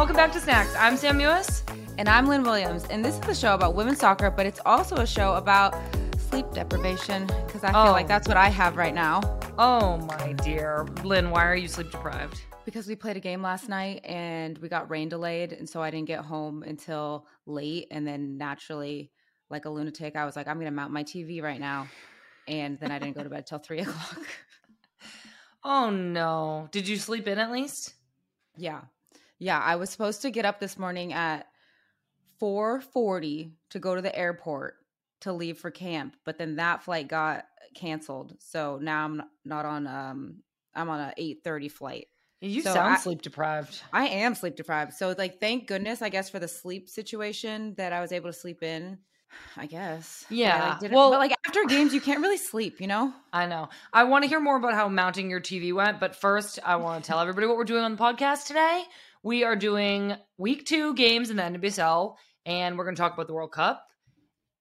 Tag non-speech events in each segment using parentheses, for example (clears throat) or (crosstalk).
Hi, everyone, and welcome back to Snacks. I'm Sam Mewis. And I'm Lynn Williams, and this is a show about women's soccer, but it's also a show about sleep deprivation because I feel Oh. like that's what I have right now. Oh, my dear. Lynn, why are you sleep deprived? Because we played a game last night and we got rain delayed, and so I didn't get home until late. And then naturally, like a lunatic, I was like, I'm going to mount my TV right now. And then I didn't go to bed till three (laughs) o'clock. (laughs) Oh, no. Did you sleep in at least? Yeah. Yeah, I was supposed to get up this morning at 4:40 to go to the airport to leave for camp, but then that flight got canceled. So now I'm not on um I'm on a 8:30 flight. You So sound I- sleep deprived. I am sleep deprived. So like thank goodness I guess for the sleep situation that I was able to sleep in. I guess. But I, Yeah, well- but like after games you can't really sleep, you know? I know. I want to hear more about how mounting your TV went, but first, I want to tell everybody what we're doing on the podcast today. We are doing week two games in the NWSL, and we're going to talk about the World Cup,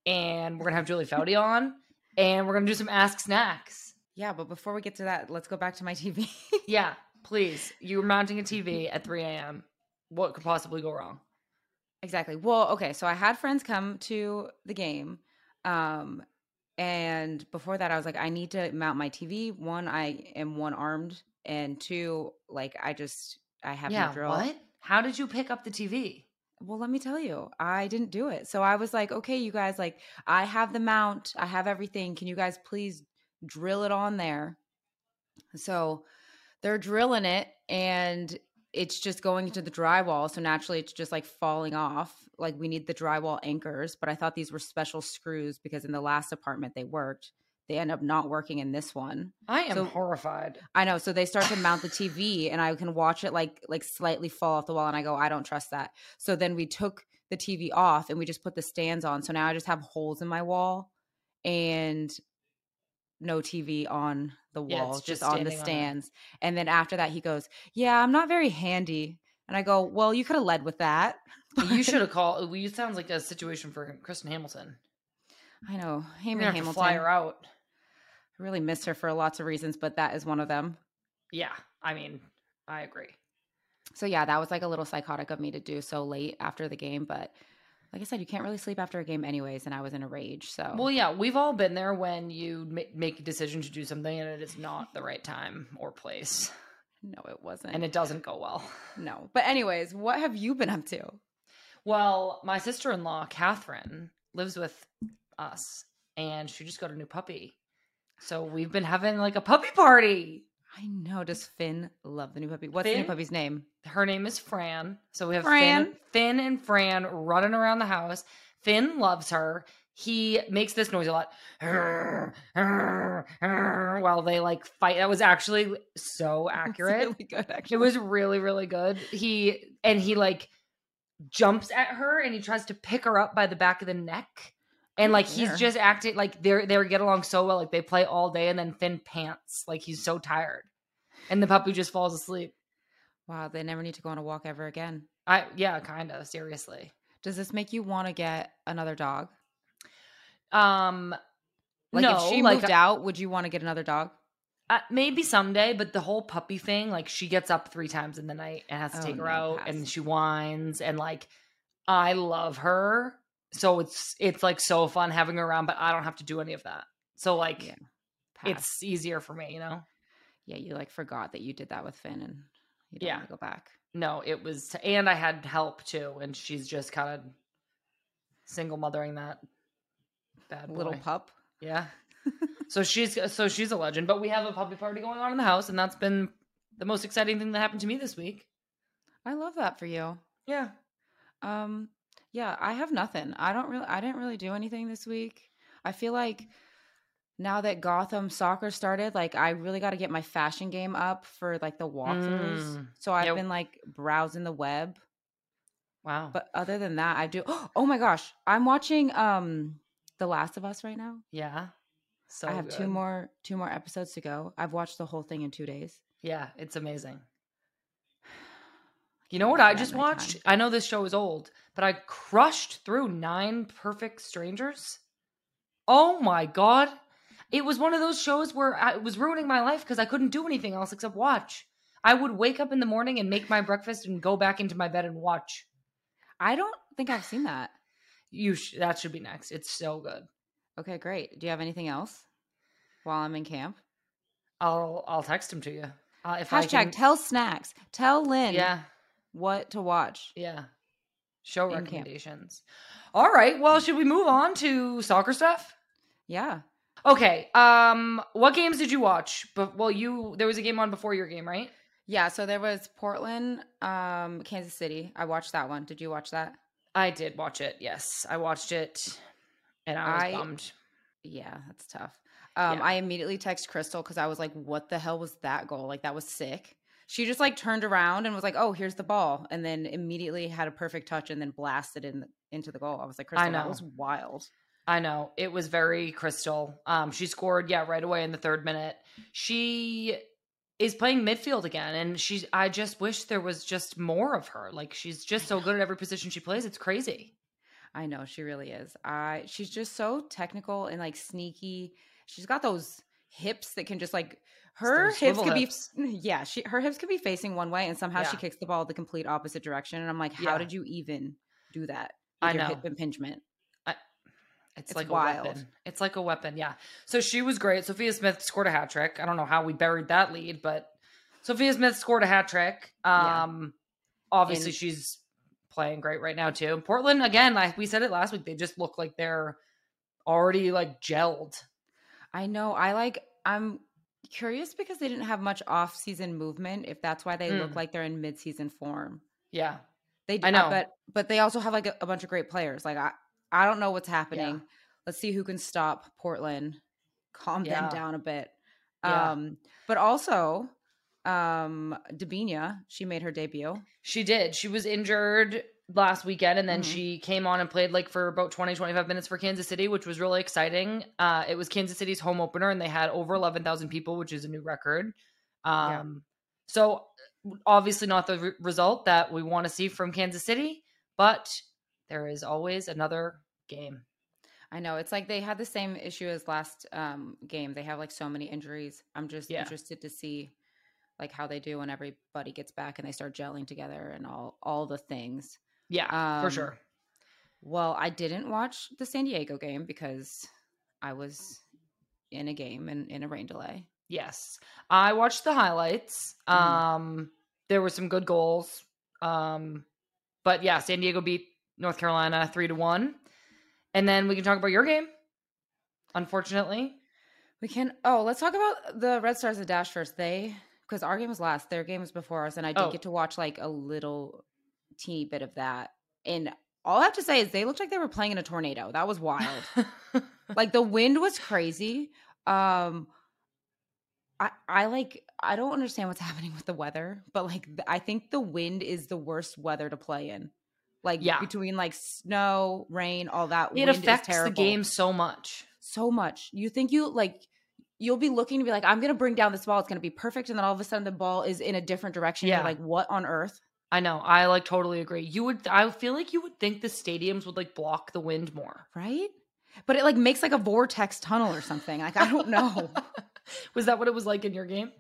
and we're going to have Julie Foudy (laughs) on, and we're going to do some Ask Snacks. Yeah, but before we get to that, let's go back to my TV. (laughs) Yeah, please. You're mounting a TV (laughs) at 3 a.m. What could possibly go wrong? Exactly. Well, okay, so I had friends come to the game. Um and before that I was like I need to mount my TV. One, I am one armed and two, like I just I have yeah, no drill. what? How did you pick up the TV? Well, let me tell you, I didn't do it. So I was like, okay, you guys, like I have the mount, I have everything. Can you guys please drill it on there? So they're drilling it and it's just going into the drywall. So naturally it's just like falling off. Like we need the drywall anchors, but I thought these were special screws because in the last apartment they worked. They end up not working in this one. I am So- horrified. I know. So they start to mount the TV and I can watch it like like slightly fall off the wall and I go, I don't trust that. So then we took the TV off and we just put the stands on. So now I just have holes in my wall and no TV on the wall, it's just, just on the standing on stands. and then after that he goes, "Yeah, I'm not very handy." And I go, "Well, you could have led with that." (laughs) you should have called. You sounds like a situation for Kristen Hamilton. I know. Gonna Hamilton. fly her out. I really miss her for lots of reasons, but that is one of them. Yeah, I mean, I agree. So yeah, that was like a little psychotic of me to do so late after the game, but like I said, you can't really sleep after a game anyways, and I was in a rage. So Well, yeah, we've all been there when you ma- make a decision to do something and it is not the right time or place, no, it wasn't. and it doesn't go well. no, but anyways, what have you been up to? Well, my sister in law, Catherine, lives with us, and she just got a new puppy. So we've been having like a puppy party. I know. Does Finn love the new puppy? What's the new puppy's name? Her name is Fran. So we have Fran. Finn, Finn and Fran running around the house. Finn loves her. He makes this noise a lot (laughs) while they like fight. That was actually so (laughs) accurate. really good, actually. It was really, really good. He and he like jumps at her and he tries to pick her up by the back of the neck. And like he's just acting like they're they get along so well. Like they play all day and then Finn pants. Like he's so tired. And the puppy just falls asleep. wow. They never need to go on a walk ever again. I yeah, kind of, seriously. Does this make you want to get another dog? Um Like no, if she like moved out, would you want to get another dog? uh, maybe someday, but the whole puppy thing, like she gets up three times in the night and has to Oh, take her no, out, pass. and she whines, and like I love her, so it's it's like so fun having her around, but I don't have to do any of that. So like Yeah. It's easier for me, you know. yeah. You like forgot that you did that with Finn, and you don't Yeah. want to go back. No, it was, and I had help too, and she's just kind of single mothering that bad Little boy. pup. Yeah. (laughs) so she's so she's a legend. But we have a puppy party going on in the house, and that's been the most exciting thing that happened to me this week. I love that for you. Yeah. Um, yeah, I have nothing. I don't really I didn't really do anything this week. I feel like now that Gotham soccer started, like I really got to get my fashion game up for like the walkthroughs. Mm. So I've Yep. been like browsing the web. Wow. But other than that, I do (gasps) Oh my gosh, I'm watching um The Last of Us right now. yeah. So I have two more two more episodes to go. I've watched the whole thing in 2 days. Yeah, it's amazing. You know what I just watched? time. I know this show is old, but I crushed through Nine Perfect Strangers. Oh my god. It was one of those shows where I, it was ruining my life because I couldn't do anything else except watch. I would wake up in the morning and make my breakfast and go back into my bed and watch. I don't think I've seen that. You sh- that should be next. It's so good. Okay, great. Do you have anything else while I'm in camp? I'll I'll text him to you. Uh, if I Hashtag can, tell snacks. Tell Lynn yeah, what to watch. yeah. Show In camp. recommendations. All right. Well, should we move on to soccer stuff? Yeah. Okay. Um, what games did you watch? But well, you there was a game on before your game, right? Yeah, so there was Portland, um, Kansas City. I watched that one. Did you watch that? I did watch it. Yes, I watched it, and I was I- bummed. Yeah, that's tough. Um, Yeah. I immediately texted Crystal because I was like, "What the hell was that goal? Like that was sick." She just like turned around and was like, "Oh, here's the ball," and then immediately had a perfect touch and then blasted in into the goal. I was like, "Crystal, I know. was wild." I know it was very crystal. Um, she scored, yeah, right away in the third minute. She is playing midfield again, and she's. I just wish there was just more of her. Like she's just so good at every position she plays. It's crazy. I know she really is. I she's just so technical and like sneaky. She's got those hips that can just like her hips could be (laughs) yeah, she her hips could be facing one way and somehow she kicks the ball the complete opposite direction and I'm like, how Yeah. did you even do that? I know. hip impingement. It's, It's like wild. a weapon. It's like a weapon. Yeah. So she was great. Sophia Smith scored a hat trick. I don't know how we buried that lead, but Sophia Smith scored a hat trick. Yeah. Um, obviously And- she's playing great right now too. Portland again. Like we said it last week, they just look like they're already like gelled. I know. I like I'm curious because they didn't have much off-season movement if that's why they look Mm. like they're in mid-season form. Yeah. They I do, know. but but they also have like a, a bunch of great players. Like I I don't know what's happening. Let's see who can stop Portland, calm Yeah. them down a bit. Yeah. Um, but also, um, Debinha, she made her debut. She did. She was injured last weekend and then Mhm. she came on and played like for about 20 25 minutes for Kansas City, which was really exciting. Uh it was Kansas City's home opener and they had over 11,000 people, which is a new record. Yeah. Um so obviously not the re- result that we want to see from Kansas City, but there is always another game. I know it's like they had the same issue as last um, game. They have like so many injuries. I'm just Yeah. interested to see like how they do when everybody gets back and they start gelling together and all all the things. Yeah, for Um, sure. Well, I didn't watch the San Diego game because I was in a game and in a rain delay. Yes. I watched the highlights. Mhm. Um there were some good goals. Um but yeah, San Diego beat North Carolina 3 to 1. And then we can talk about your game. Unfortunately. We can. Oh, let's talk about the Red Stars of Dash first. They because our game was last. Their game was before ours, and I did Oh. get to watch like a little teeny bit of that. And all I have to say is they looked like they were playing in a tornado. That was wild. (laughs) like the wind was crazy. Um, I I like I don't understand what's (laughs) happening with the weather, but like I think the wind is the worst weather to play in. Like Yeah. between like snow, rain, all that. it wind is affects the terrible game so much. so much. You think you like you'll be looking to be like, I'm gonna bring down this ball, it's gonna be perfect, and then all of a sudden the ball is in a different direction. Yeah. You're like, what on earth? I know. I like totally agree. You would I feel like you would think the stadiums would like block the wind more. Right? But it like makes like a vortex tunnel or something. Like I don't know. (laughs) was that what it was like in your game?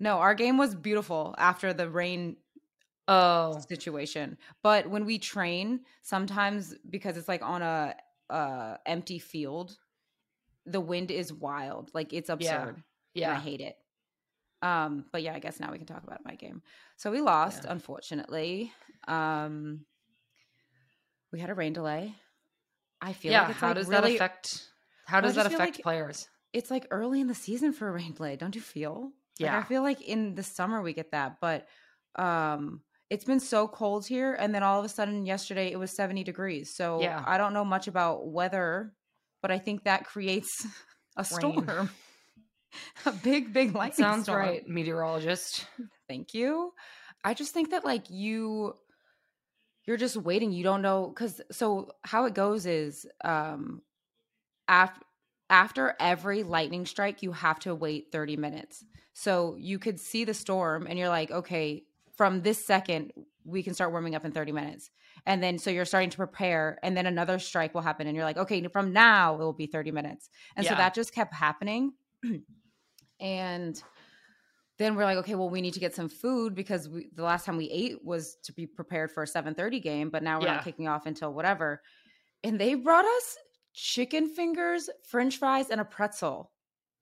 no, our game was beautiful after the rain Oh. situation. But when we train, sometimes because it's like on a uh empty field, the wind is wild. Like it's absurd. and I hate it. Um, but yeah, I guess now we can talk about my game. So we lost, Yeah. unfortunately. Um, we had a rain delay. I feel Yeah, like it's how like does really, that affect how does that affect like- players? It's like early in the season for a rain delay. Don't you feel? Yeah. I feel like in the summer we get that, but um, it's been so cold here, and then all of a sudden yesterday it was seventy degrees. So Yeah. I don't know much about weather, but I think that creates (laughs) a Rain. storm. (laughs) a big, big lightning Sounds storm. right, meteorologist. thank you. I just think that like you you're just waiting you don't know because so how it goes is um after after every lightning strike you have to wait 30 minutes. So you could see the storm and you're like okay from this second we can start warming up in 30 minutes. And then so you're starting to prepare and then another strike will happen and you're like okay from now it will be 30 minutes. And so that just kept happening (clears throat) and then we're like, okay, well, we need to get some food because we, the last time we ate was to be prepared for a 7:30 game, but now we're Yeah. not kicking off until whatever. And they brought us chicken fingers, french fries, and a pretzel.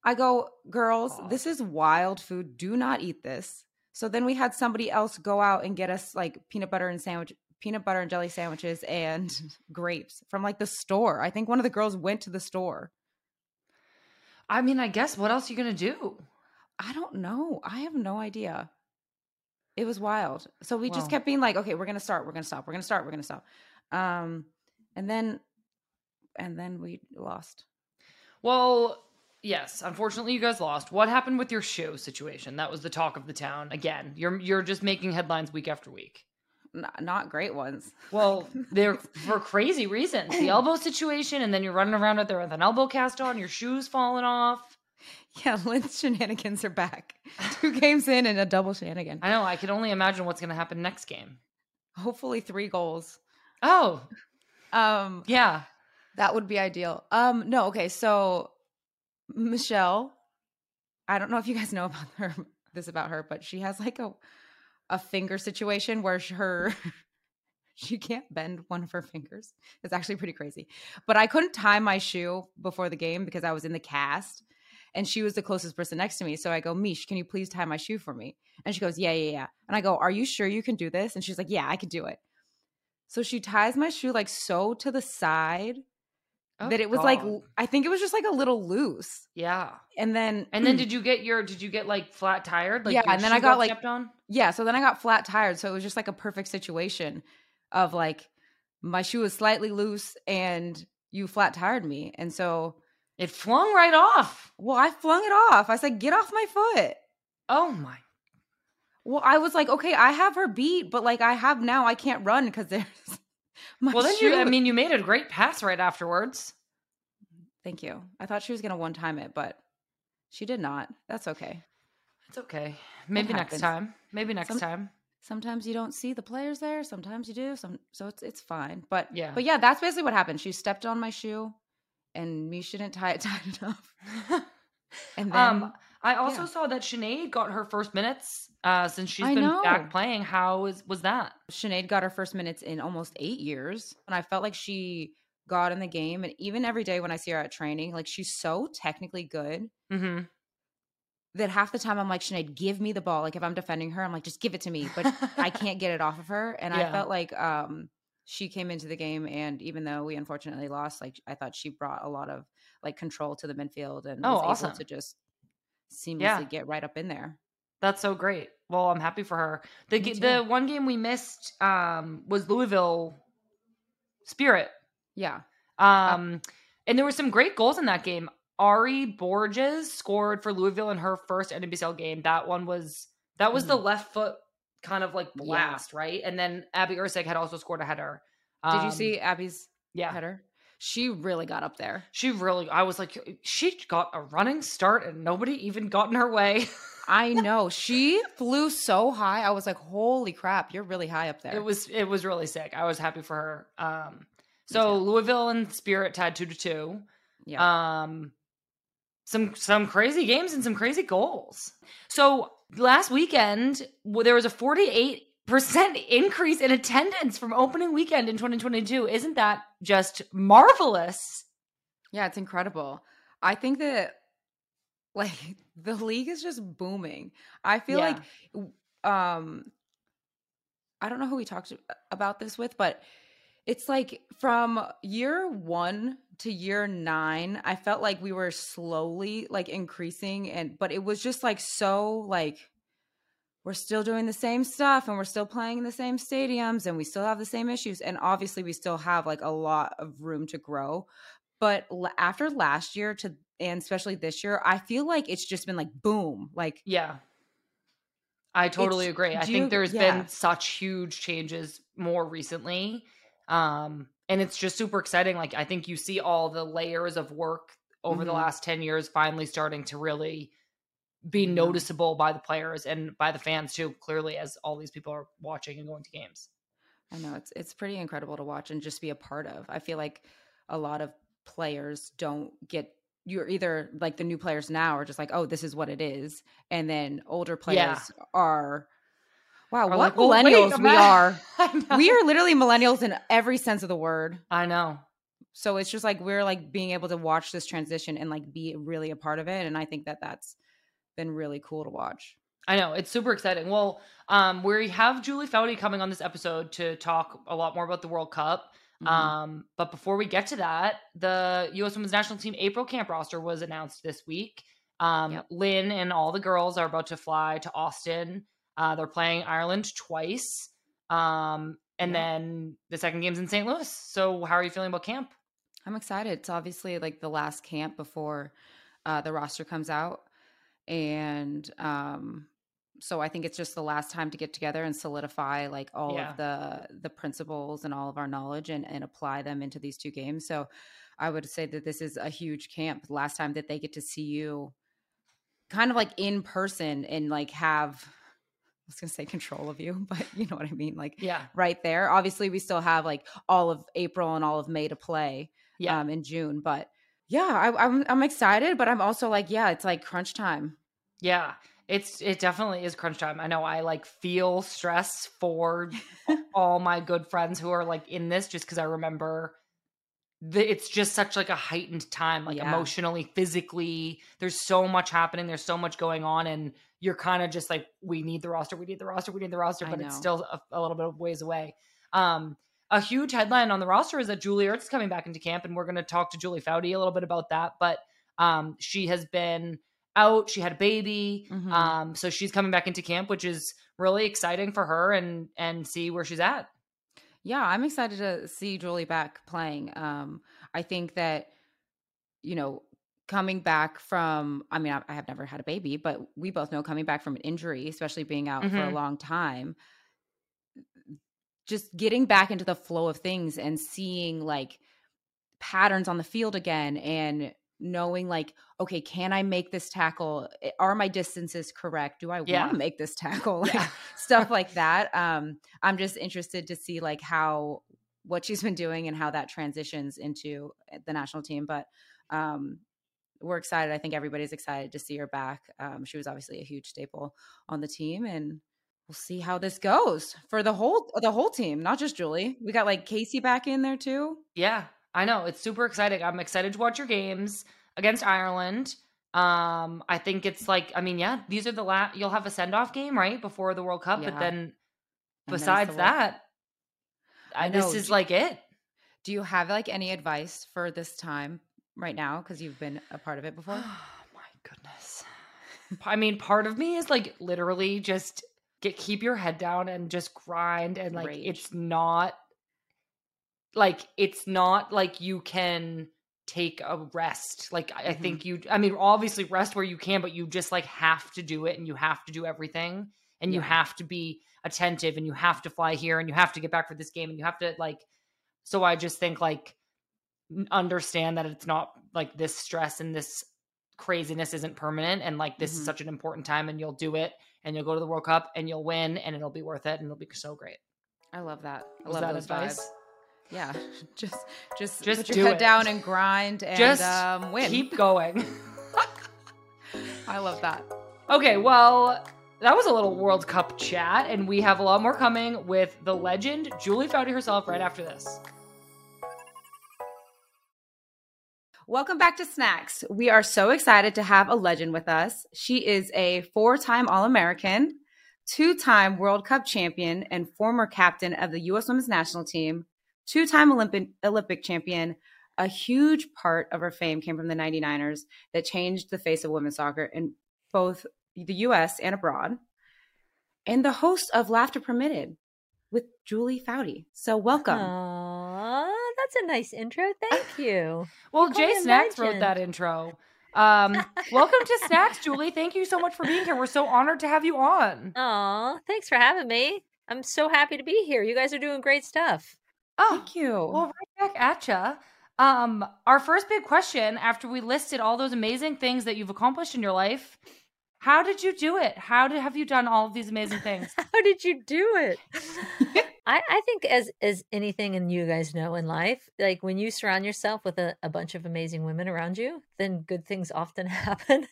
I go, girls, Aw. this is wild food. Do not eat this. So then we had somebody else go out and get us like peanut butter and sandwich peanut butter and jelly sandwiches and (laughs) grapes from like the store. I think one of the girls went to the store. I mean, I guess what else are you gonna do? I don't know. I have no idea. It was wild. So we Wow. just kept being like, okay, we're gonna start, we're gonna stop, we're gonna start, we're gonna stop. Um, and then and then we lost. Well, yes. Unfortunately, you guys lost. What happened with your shoe situation? That was the talk of the town. Again, you're you're just making headlines week after week. Not great ones. Well, (laughs) they're for crazy reasons. The elbow situation, and then you're running around out there with an elbow cast on, your shoes falling off. Yeah, Lynn's shenanigans are back. (laughs) Two games in and a double shenanigan. I know. I can only imagine what's going to happen next game. Hopefully three goals. Oh, Um, yeah. that would be ideal. Um, no, okay, so Michelle, I don't know if you guys know about her this about her, but she has like a a finger situation where her (laughs) she can't bend one of her fingers. It's actually pretty crazy. But I couldn't tie my shoe before the game because I was in the cast and she was the closest person next to me. So I go, Mish, can you please tie my shoe for me? And she goes, Yeah, yeah, yeah. And I go, Are you sure you can do this? And she's like, Yeah, I can do it. So she ties my shoe like so to the side Oh, that it was like I think it was just like a little loose. yeah. And then And then did you get your? Did you get like flat tired? Like Yeah, and then I got, like- stepped on. yeah, so then I got flat tired, so it was just like a perfect situation of like my shoe was slightly loose and you flat tired me. And so It flung right off. well, I flung it off. I said, "Get off my foot." Oh my. Well, I was like, "Okay, I have her beat, but like I have now I can't run cuz there's my Well, then you. I mean, you made a great pass right afterwards. Thank you. I thought she was going to one time it, but she did not. That's okay. It's okay. Maybe next time. Maybe next Some- time. sometimes you don't see the players there sometimes you do some so it's it's fine but Yeah. but yeah that's basically what happened she stepped on my shoe and me she didn't tie it (laughs) tight enough (laughs) and then um, I also yeah. saw that Sinead got her first minutes uh, since she's I been know. back playing. How is was that? Sinead got her first minutes in almost eight years and i felt like she got in the game and even every day when i see her at training like she's so technically good Mm-hmm. that half the time i'm like Sinead give me the ball like if i'm defending her i'm like just give it to me but I (laughs) can't get it off of her. And I felt like um she came into the game and even though we unfortunately lost, like I thought she brought a lot of like control to the midfield and Oh, was awesome. able to just seamlessly Yeah. get right up in there. That's so great. Well, I'm happy for her. The g- the one game we missed um, was Louisville Spirit. Yeah. Um, and there were some great goals in that game. Ary Borges scored for Louisville in her first NWSL game. That one was that was the left foot kind of like Mm-hmm. Yeah. blast, right? And then Abby Erceg had also scored a header. Did you Um, see Abby's Yeah, header? She really got up there. she really. I was like, she got a running start, and nobody even got in her way. (laughs) I know. She flew so high. I was like, holy crap, you're really high up there. It was it was really sick. I was happy for her. Um, so Louisville and Spirit tied two to two. yeah. Um, some some crazy games and some crazy goals. So last weekend there was a forty eight percent increase in attendance from opening weekend in 2022. Isn't that just marvelous? Yeah, it's incredible. I think that like (laughs) the league is just booming. I feel Yeah. like um I don't know who we talked about this with, but it's like from year 1 to year 9, I felt like we were slowly like increasing and but it was just like so like we're still doing the same stuff and we're still playing in the same stadiums and we still have the same issues and obviously we still have like a lot of room to grow but l- after last year to and especially this year i feel like it's just been like boom like Yeah. I totally agree. I do think you- there's yeah. been such huge changes more recently. Um, and it's just super exciting. Like I think you see all the layers of work over the Mhm. last 10 years finally starting to really be noticeable by the players and by the fans too, clearly as all these people are watching and going to games. i know it's it's pretty incredible to watch and just be a part of i feel like a lot of players don't get you're either like the new players now are just like, oh, this is what it is, and then older players Yeah. are. Wow, Or what like, well, wait, millennials we not- are! (laughs) We are literally millennials in every sense of the word. I know. So it's just like we're like being able to watch this transition and like be really a part of it, and I think that that's been really cool to watch. I know it's super exciting. Well, um, we have Julie Foudy coming on this episode to talk a lot more about the World Cup. Mhm. Um, but before we get to that, the U.S. Women's National Team April camp roster was announced this week. Um, Yep. Lynn and all the girls are about to fly to Austin. Uh, they're playing Ireland twice, um, and Yeah. then the second game's in St. Louis. So, how are you feeling about camp? I'm excited. It's obviously like the last camp before uh, the roster comes out, and um, so I think it's just the last time to get together and solidify like all Yeah. of the the principles and all of our knowledge and and apply them into these two games. So I would say that this is a huge camp. Last time that they get to see you, kind of like in person and like have. I was gonna say control of you, (laughs) but you know what I mean. Like Yeah, right there. Obviously, we still have like all of April and all of May to play yeah, um, in June. But yeah, I, I'm I'm excited, but I'm also like, yeah, it's like crunch time. Yeah. It's it definitely is crunch time. I know I like feel stress for (laughs) all my good friends who are like in this just because I remember the, it's just such like a heightened time, like Yeah. emotionally, physically. There's so much happening. There's so much going on, and you're kind of just like, we need the roster, we need the roster, we need the roster, but it's still a, a little bit of ways away. Um, a huge headline on the roster is that Julie Ertz is coming back into camp, and we're going to talk to Julie Foudy a little bit about that. But um, she has been out; she had a baby, Mhm. um, so she's coming back into camp, which is really exciting for her, and and see where she's at. Yeah, I'm excited to see Julie back playing. Um, I think that you know coming back from i mean I, I have never had a baby but we both know coming back from an injury especially being out for a Mhm. long time just getting back into the flow of things and seeing like patterns on the field again and knowing like okay can i make this tackle? Eh, are my distances correct? Do i Yeah. want to make this tackle? (laughs) Like Yeah. stuff (laughs) like that um i'm just interested to see like how what she's been doing and how that transitions into eh, the national team but um we're excited. I think everybody's excited to see her back. Um she was obviously a huge staple on the team and we'll see how this goes for the whole the whole team not just julie. We got like casey back in there too. Yeah, I know. It's super exciting. I'm excited to watch your games against Ireland. Um, I think it's like, I mean, yeah, these are the last. You'll have a send off game right before the World Cup, but Yeah. then then besides the that, I I, this is Do- like it. do you have like any advice for this time right now because you've been a part of it (sighs) before Oh my goodness. I mean, part of me is like literally just get keep your head down and just grind and like Rage. it's not like it's not like you can take a rest. Like I I think you I mean obviously rest where you can, but you just like have to do it and you have to do everything and you have to be attentive and you have to fly here and you have to get back for this game and you have to like so I just think like understand that it's not like this stress and this craziness isn't permanent and like this Mhm. is such an important time and you'll do it and you'll go to the World Cup and you'll win and it'll be worth it and it'll be so great. i love that i love that advice? vibes yeah (laughs) just just Just put your head it. down and grind and Just um, win Keep going. (laughs) i love that okay, well, that was a little World Cup chat and we have a lot more coming with the legend Julie Foudy herself right after this. Welcome back to Snacks. We are so excited to have a legend with us. She is a four time All American, two time World Cup champion, and former captain of the U.S. women's national team, two time Olympic, Olympic champion. A huge part of her fame came from the 99ers that changed the face of women's soccer in both the U.S. and abroad. And the host of Laughter Permitted with Julie Foudy. So, welcome. Aw, that's a nice intro. Thank (laughs) you. Well, Jay Snacks wrote that intro. Um, (laughs) welcome to Snacks, Julie. Thank you so much for being here. We're so honored to have you on. Aw, thanks for having me. I'm so happy to be here. You guys are doing great stuff. Oh, Thank you. well, right back at you. Um, our first big question after we listed all those amazing things that you've accomplished in your life, how did you do it? How did have you done all of these amazing (laughs) things? How did you do it? (laughs) I, I think as as anything and you guys know in life, like when you surround yourself with a, a bunch of amazing women around you, then good things often (laughs) happen.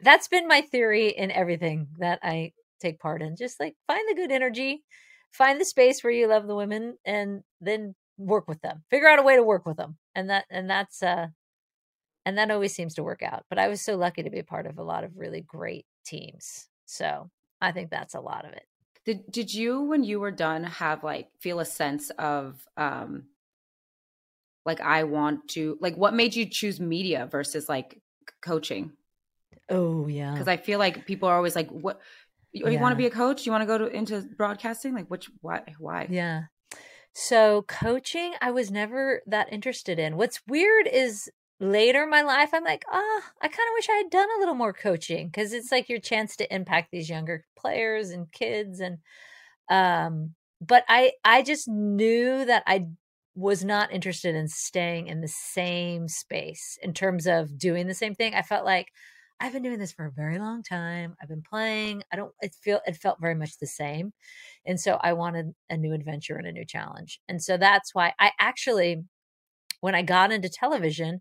That's been my theory in everything that I take part in. Just like find the good energy, find the space where you love the women, and then work with them. Figure out a way to work with them. And that and that's uh and that always seems to work out. But I was so lucky to be a part of a lot of really great teams. So I think that's a lot of it. Did did you when you were done have like feel a sense of um like I want to like what made you choose media versus like coaching? Oh yeah. Because I feel like people are always like, "What you, you want to be a coach? You want to go to into broadcasting? Like which why why?" Yeah. So coaching, I was never that interested in. What's weird is later in my life, I'm like, ah, oh, I kind of wish I had done a little more coaching because it's like your chance to impact these younger players and kids and um but I I just knew that I was not interested in staying in the same space in terms of doing the same thing. I felt like I've been doing this for a very long time. I've been playing. I don't it feel it felt very much the same. And so I wanted a new adventure and a new challenge. And so that's why I actually when I got into television,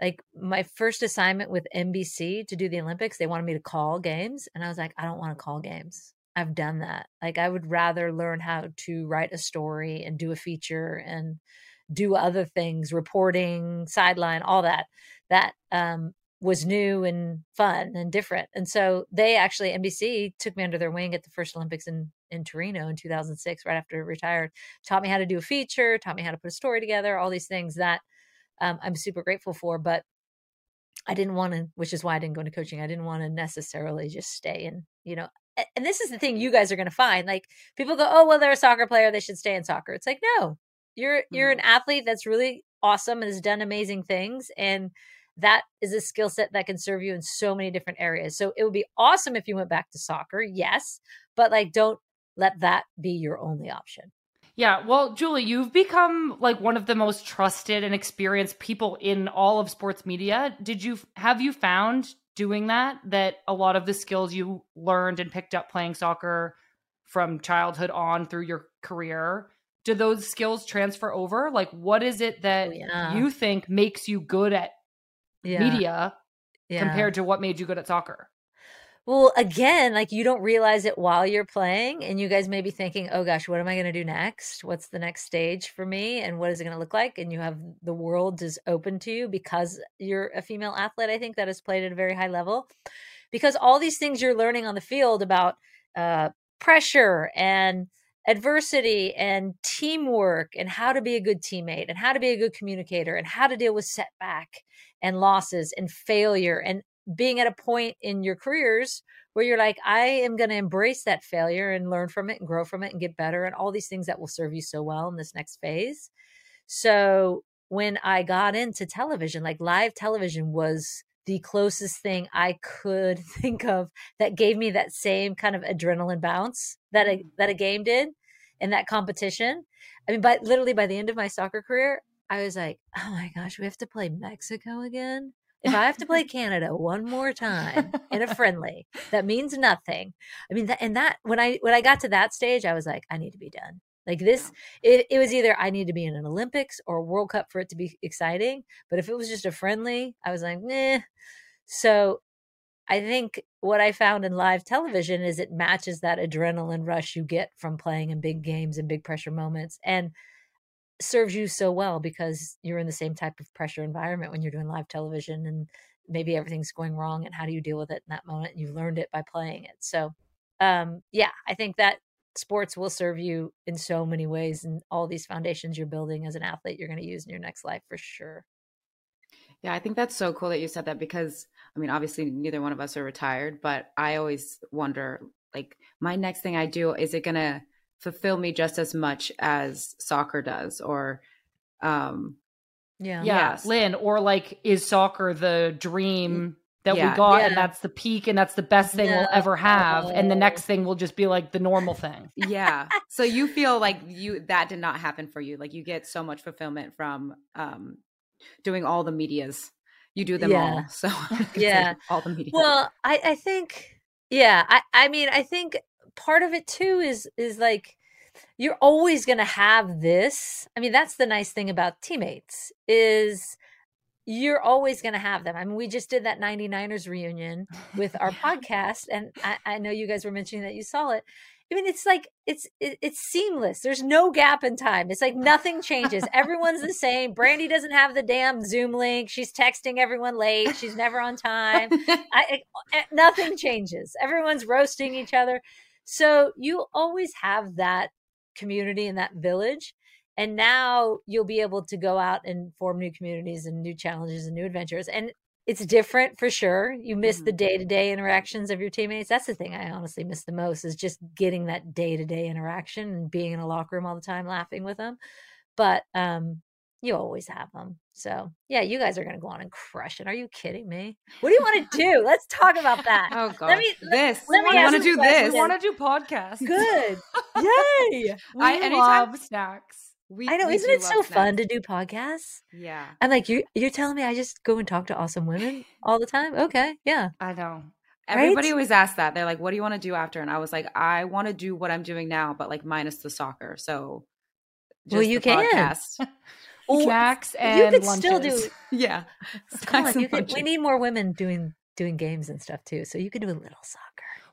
like my first assignment with NBC to do the Olympics, they wanted me to call games. And I was like, I don't want to call games. I've done that. Like, I would rather learn how to write a story and do a feature and do other things, reporting, sideline, all that. That um, was new and fun and different. And so they actually, NBC took me under their wing at the first Olympics in, in Torino in 2006, right after I retired, taught me how to do a feature, taught me how to put a story together, all these things that um, I'm super grateful for. But I didn't want to, which is why I didn't go into coaching. I didn't want to necessarily just stay in, you know, and this is the thing you guys are going to find. Like people go, oh, well, they're a soccer player. They should stay in soccer. It's like, no, you're, you're mm-hmm. an athlete that's really awesome and has done amazing things. And that is a skill set that can serve you in so many different areas. So it would be awesome if you went back to soccer. Yes. But like, don't let that be your only option. Yeah, well, Julie, you've become like one of the most trusted and experienced people in all of sports media. Did you have you found doing that that a lot of the skills you learned and picked up playing soccer from childhood on through your career, do those skills transfer over? Like what is it that oh, yeah. you think makes you good at yeah. media yeah. compared to what made you good at soccer? Well, again, like you don't realize it while you're playing, and you guys may be thinking, oh gosh, what am I going to do next? What's the next stage for me? And what is it going to look like? And you have the world is open to you because you're a female athlete, I think that has played at a very high level. Because all these things you're learning on the field about uh, pressure and adversity and teamwork and how to be a good teammate and how to be a good communicator and how to deal with setback and losses and failure and being at a point in your careers where you're like, I am going to embrace that failure and learn from it and grow from it and get better and all these things that will serve you so well in this next phase. So when I got into television, like live television was the closest thing I could (laughs) think of that gave me that same kind of adrenaline bounce that a, mm-hmm. that a game did in that competition. I mean, but literally by the end of my soccer career, I was like, oh my gosh, we have to play Mexico again if I have to play (laughs) Canada one more time in a (laughs) friendly, that means nothing. I mean, that, and that when I when I got to that stage, I was like, I need to be done. Like this, it, it was either I need to be in an Olympics or a World Cup for it to be exciting. But if it was just a friendly, I was like, nah. So I think what I found in live television is it matches that adrenaline rush you get from playing in big games and big pressure moments. And serves you so well because you're in the same type of pressure environment when you're doing live television and maybe everything's going wrong and how do you deal with it in that moment you've learned it by playing it. So um yeah i think that sports will serve you in so many ways and all these foundations you're building as an athlete you're going to use in your next life for sure. Yeah i think that's so cool that you said that because i mean obviously neither one of us are retired but i always wonder like my next thing i do is it going to fulfill me just as much as soccer does or um yeah yeah yes. lynn or like is soccer the dream that yeah. we got yeah. and that's the peak and that's the best thing no. we'll ever have and the next thing will just be like the normal thing (laughs) yeah so you (laughs) feel like you that did not happen for you like you get so much fulfillment from um doing all the medias you do them yeah. all so (laughs) yeah all the media well i i think yeah i i mean i think part of it too is is like you're always going to have this. I mean, that's the nice thing about teammates is you're always going to have them. I mean, we just did that 99ers reunion (laughs) with our podcast, and I, I, know you guys were mentioning that you saw it. I mean, it's like it's it, it's seamless. There's no gap in time. It's like nothing changes. Everyone's the same. Brandi doesn't have the damn Zoom link. She's texting everyone late. She's never on time. (laughs) I, it, eh, nothing changes. Everyone's roasting each other. So you always have that community and that village. And now you'll be able to go out and form new communities and new challenges and new adventures. And it's different for sure. You miss mm-hmm. the day to day interactions of your teammates. That's the thing I honestly miss the most is just getting that day to day interaction and being in a locker room all the time, laughing with them. But um, you always have them. So yeah, you guys are gonna go on and crush it. Are you kidding me? What do you want to (laughs) do? Let's talk about that. Oh god, let me, this. Let, me want to do this. I want to do podcasts. Good. (laughs) Yay! We I anytime, love snacks. We, I know, isn't it so snacks. fun to do podcasts? Yeah. I'm like, you you're telling me I just go and talk to awesome women all the time? Okay, yeah. I know. Everybody right? always asks that. They're like, "What do you want to do after?" And I was like, "I want to do what I'm doing now, but like minus the soccer." So, well, you can. (laughs) Snacks (laughs) (laughs) and you could lunches. still do. yeah, Come on, you could, we need more women doing doing games and stuff too. So you could do a little soccer.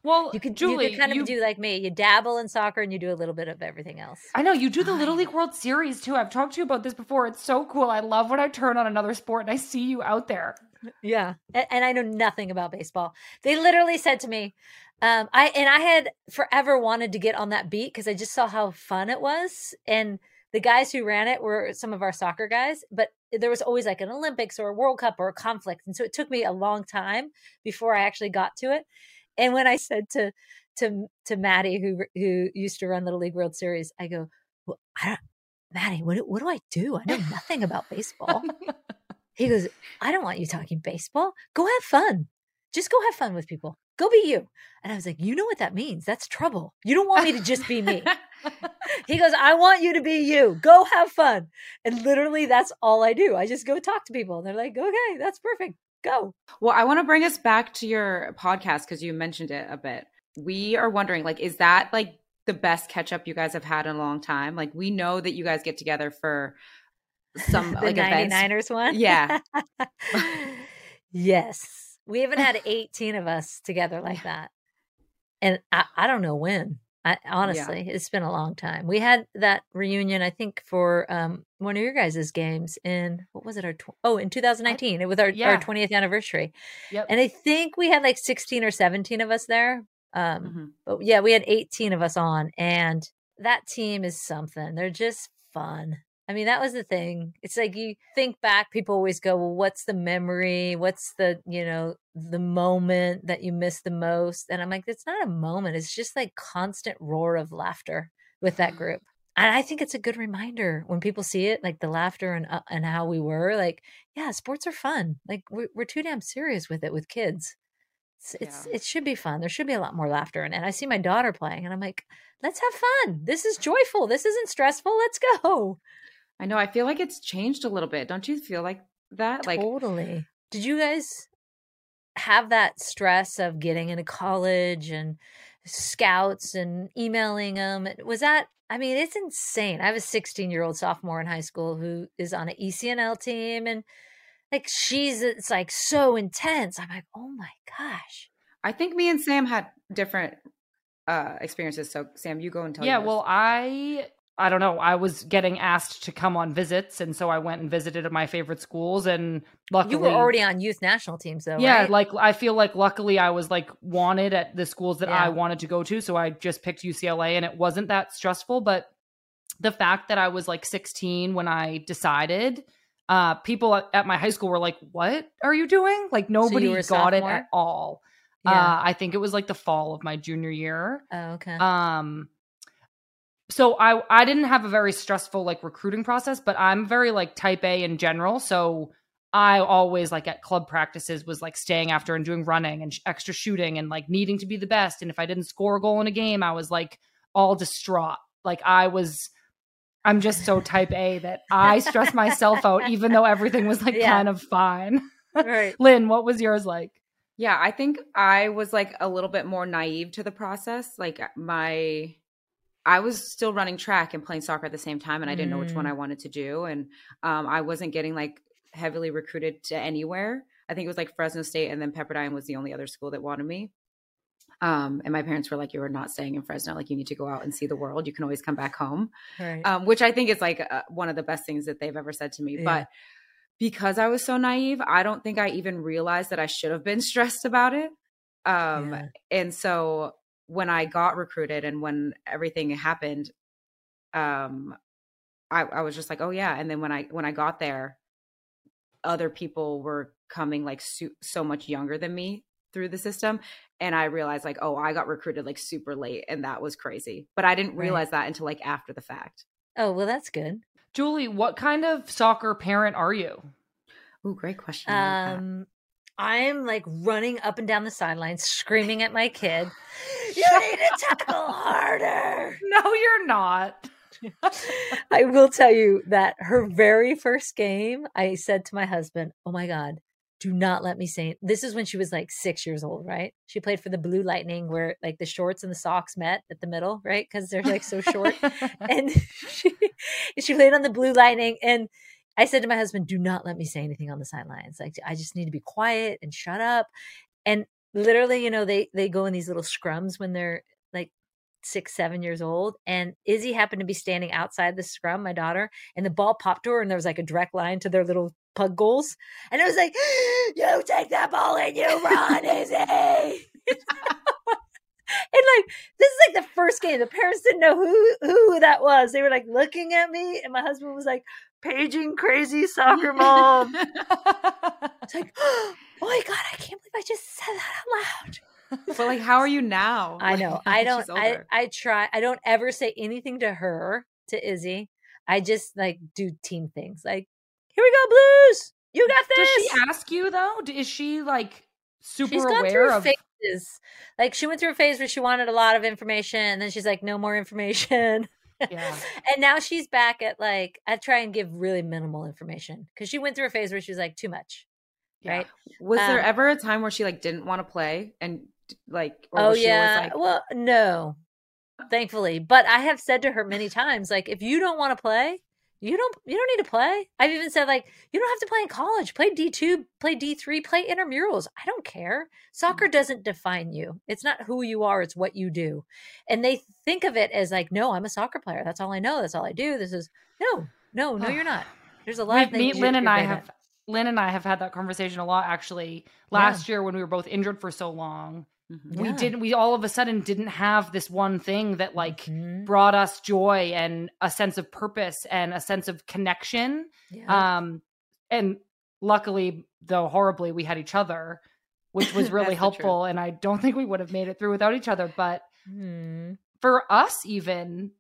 Well, you could, Julie, you could kind of you, do like me. You dabble in soccer and you do a little bit of everything else. I know you do the Little League World Series too. I've talked to you about this before. It's so cool. I love when I turn on another sport and I see you out there. Yeah, and, and I know nothing about baseball. They literally said to me, um, "I and I had forever wanted to get on that beat because I just saw how fun it was and." The guys who ran it were some of our soccer guys, but there was always like an Olympics or a World Cup or a conflict. And so it took me a long time before I actually got to it. And when I said to to to Maddie, who who used to run Little League World Series, I go, well, I don't, Maddie, what what do I do? I know nothing about baseball. (laughs) he goes, I don't want you talking baseball. Go have fun. Just go have fun with people. Go be you. And I was like, you know what that means? That's trouble. You don't want me to just be me. He goes, I want you to be you. Go have fun. And literally, that's all I do. I just go talk to people. And they're like, okay, that's perfect. Go. Well, I want to bring us back to your podcast because you mentioned it a bit. We are wondering, like, is that like the best catch up you guys have had in a long time? Like, we know that you guys get together for some (laughs) the like 99ers events. one. Yeah. (laughs) yes. We haven't had 18 of us together like (laughs) that. And I, I don't know when. I, honestly, yeah. it's been a long time. We had that reunion, I think, for um, one of your guys' games in what was it? Our tw- oh, in 2019, it was our yeah. our 20th anniversary. Yep. And I think we had like 16 or 17 of us there. Um, mm-hmm. But yeah, we had 18 of us on, and that team is something. They're just fun. I mean, that was the thing. It's like you think back, people always go, well, what's the memory? What's the, you know, the moment that you miss the most? And I'm like, it's not a moment. It's just like constant roar of laughter with that group. And I think it's a good reminder when people see it, like the laughter and uh, and how we were. Like, yeah, sports are fun. Like we're we're too damn serious with it with kids. It's, yeah. it's it should be fun. There should be a lot more laughter. And, and I see my daughter playing, and I'm like, let's have fun. This is joyful. This isn't stressful. Let's go. I know. I feel like it's changed a little bit. Don't you feel like that? Like totally. Did you guys have that stress of getting into college and scouts and emailing them? Was that? I mean, it's insane. I have a 16 year old sophomore in high school who is on an ECNL team, and like she's it's like so intense. I'm like, oh my gosh. I think me and Sam had different uh experiences. So Sam, you go and tell. Yeah, well, I I don't know. I was getting asked to come on visits, and so I went and visited my favorite schools. And luckily, you were already on youth national teams, though. Yeah, right? like I feel like luckily I was like wanted at the schools that yeah. I wanted to go to, so I just picked UCLA, and it wasn't that stressful. But the fact that I was like 16 when I decided, uh, people at my high school were like, "What are you doing?" Like nobody so got sophomore? it at all. Yeah. Uh, I think it was like the fall of my junior year. Oh, okay. Um so I I didn't have a very stressful like recruiting process, but I'm very like type A in general. So I always like at club practices was like staying after and doing running and sh- extra shooting and like needing to be the best. And if I didn't score a goal in a game, I was like all distraught. Like I was I'm just so type A that I stress myself out (laughs) even though everything was like yeah. kind of fine. Right. (laughs) Lynn, what was yours like? Yeah, I think I was like a little bit more naive to the process. Like my I was still running track and playing soccer at the same time, and I didn't know which one Mm. I wanted to do, and um, I wasn't getting like heavily recruited to anywhere. I think it was like Fresno State, and then Pepperdine was the only other school that wanted me. Um, and my parents were like, "You are not staying in Fresno. Like, you need to go out and see the world. You can always come back home." Right. um, which I think is like uh, one of the best things that they've ever said to me. Yeah. But because I was so naive, I don't think I even realized that I should have been (laughs) stressed about it. Um, Yeah. And so when I got recruited and when everything happened, um, I, I was just like, oh yeah. And then when I when I got there, other people were coming like su- so much younger than me through the system and i realized like oh i got recruited like super late and that was crazy but i didn't Right. realize that until like after the fact oh, well, that's good. Julie, what kind of soccer parent are you? oh great question. I like. Um, I'm like running up and down the sidelines, screaming at my kid, (sighs) You need to tackle harder. (laughs) No, you're not. I will tell you that her very first game, I said to my husband, Oh my God, do not let me say this is when she was like six years old, right? She played for the Blue Lightning where like the shorts and the socks met at the middle, right? Because they're like so short. (laughs) and (laughs) she she played on the Blue Lightning and I said to my husband, "Do not let me say anything on the sidelines. Like I just need to be quiet and shut up." And literally, you know, they they go in these little scrums when they're like six, seven years old. And Izzy happened to be standing outside the scrum, my daughter, and the ball popped to her, and there was like a direct line to their little pug goals. And it was like, (gasps) "You take that ball and you run, Izzy." (laughs) And like this is like the first game. The parents didn't know who who that was. They were like looking at me, and my husband was like, "Paging crazy soccer mom." (laughs) it's like, (gasps) oh my god, I can't believe I just said that out loud. (laughs) but like, how are you now? I Like, know. (laughs) I don't. I. I try. I don't ever say anything to her to Izzy. I just like do team things. Like, here we go, Blues. You got this Does she ask you though? Is she like super She's gone aware through of? phases. Like she went through a phase where she wanted a lot of information, and then she's like, "No more information." Yeah. (laughs) and now she's back at like I try and give really minimal information because she went through a phase where she was like too much, Yeah. right? Was there Um, ever a time where she like didn't want to play and like? Or oh was she always, yeah. like, well, no, thankfully. But I have said to her many times, like, if you don't want to play, you don't. You don't need to play. I've even said like, you don't have to play in college. Play D two, play D three, play intramurals. I don't care. Soccer mm-hmm. doesn't define you. It's not who you are. It's what you do. And they think of it as like, no, I'm a soccer player. That's all I know. That's all I do. This is no, no, no. You're not. (sighs) There's a lot. We, of things me, Lynn and I have at. Lynn and I have had that conversation a lot actually. Last year when we were both injured for so long, Mhm. we Yeah. didn't. We all of a sudden didn't have this one thing that like Mhm. brought us joy and a sense of purpose and a sense of connection. Yeah. Um, and luckily, though horribly, we had each other, which was (laughs) really That's the truth. helpful. And I don't think we would have made it through without each other. But Hmm. for us, even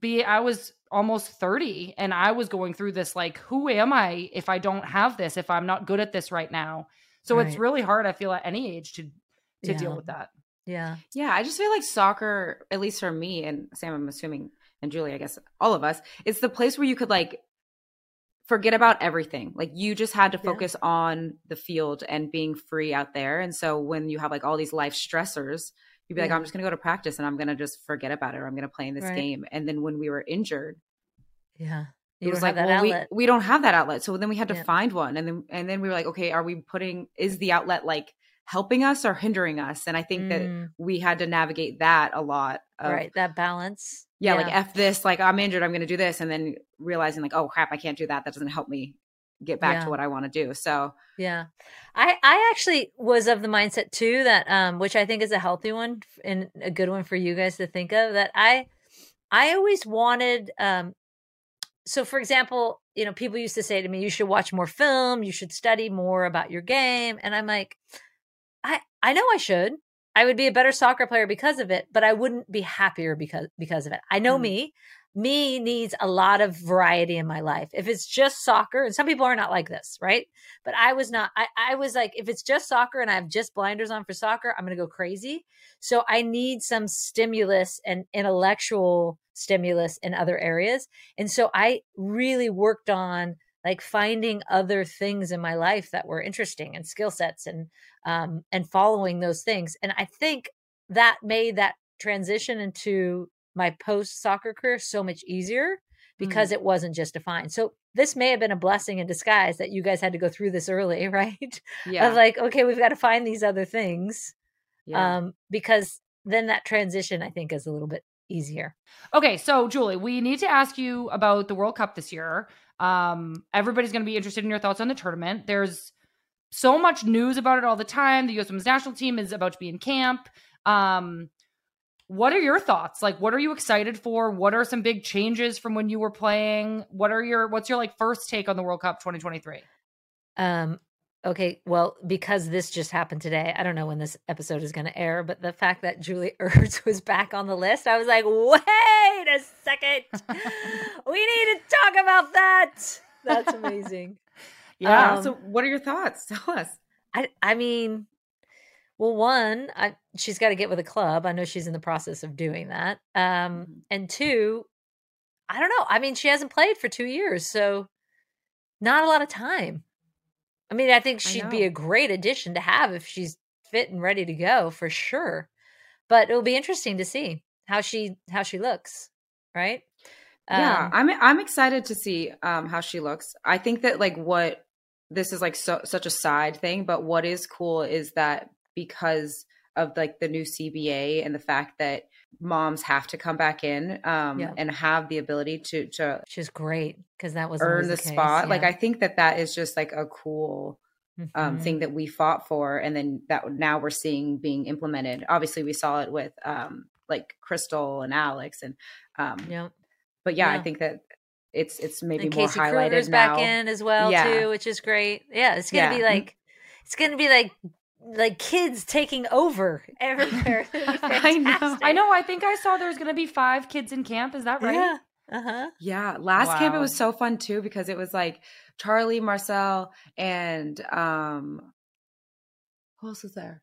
be I was almost 30 and I was going through this like, who am I if I don't have this, if I'm not good at this right now? So it's really hard, I feel, at any age to to deal with that. Yeah. Yeah, I just feel like soccer, at least for me and Sam, I'm assuming, and Julie, I guess all of us, it's the place where you could like forget about everything. Like you just had to Yeah. focus on the field and being free out there. And so when you have like all these life stressors, you'd be like, I'm just going to go to practice and I'm going to just forget about it or I'm going to play in this Right. game. And then when we were injured, Yeah. it was like, well, we, we don't have that outlet. So then we had to Yeah. find one. And then, and then we were like, okay, are we putting, is the outlet like helping us or hindering us? And I think that Mm, we had to navigate that a lot. Of, right. That balance. Yeah, like F this, like I'm injured, I'm going to do this. And then realizing, like, oh crap, I can't do that. That doesn't help me get back Yeah. to what I want to do. So, Yeah. I I actually was of the mindset too that um which I think is a healthy one and a good one for you guys to think of that I I always wanted um so for example, you know, people used to say to me you should watch more film, you should study more about your game and I'm like I know I should. I would be a better soccer player because of it, but I wouldn't be happier because because of it. I know Mm. me. Me needs a lot of variety in my life. If it's just soccer, and some people are not like this, right? But I was not. I, I was like, if it's just soccer and I have just blinders on for soccer, I'm going to go crazy. So I need some stimulus and intellectual stimulus in other areas. And so I really worked on like finding other things in my life that were interesting and skill sets and um and following those things. And I think that made that transition into my post soccer career so much easier because it wasn't just defined. So this may have been a blessing in disguise that you guys had to go through this early, (laughs) right? Yeah. Of like, okay, we've got to find these other things. yeah. Um, because then that transition I think is a little bit easier. Okay, so Julie, we need to ask you about the World Cup this year. Um, everybody's going to be interested in your thoughts on the tournament. There's so much news about it all the time. The U.S. Women's National Team is about to be in camp. Um, what are your thoughts? Like, what are you excited for? What are some big changes from when you were playing? What are your what's your like first take on the World Cup 2023? Um, okay, well, because this just happened today, I don't know when this episode is going to air, but the fact that Julie (laughs) Ertz was back on the list, I was like, wait a second. (laughs) we need to talk about that. That's (laughs) amazing. yeah. um, so, what are your thoughts? Tell us. I I mean, well, one, I, she's got to get with a club. I know she's in the process of doing that. Um, Mhm. and two, I don't know. I mean, she hasn't played for two years, so not a lot of time. I mean, I think she'd be a great addition to have if she's fit and ready to go for sure. But it'll be interesting to see how she how she looks, right? yeah Um, i'm i'm excited to see um how she looks i think that like what this is like so such a side thing but what is cool is that because of like the new cba and the fact that moms have to come back in um Yeah. and have the ability to to she's great because that was earn the, case, spot like i think that that is just like a cool um Mhm. thing that we fought for and then that now we're seeing being implemented obviously we saw it with um like crystal and alex and um Yep. but yeah, I think that it's it's maybe and more Casey highlighted Krueger's now. back in as well Yeah. too, which is great. Yeah, it's gonna Yeah. be like it's gonna be like like kids taking over everywhere. (laughs) I know. I know. I think I saw there's going to be five kids in camp. Is that right? Yeah. Uh huh. Yeah, last camp it was so fun too because it was like Charlie, Marcel, and um, who else was there?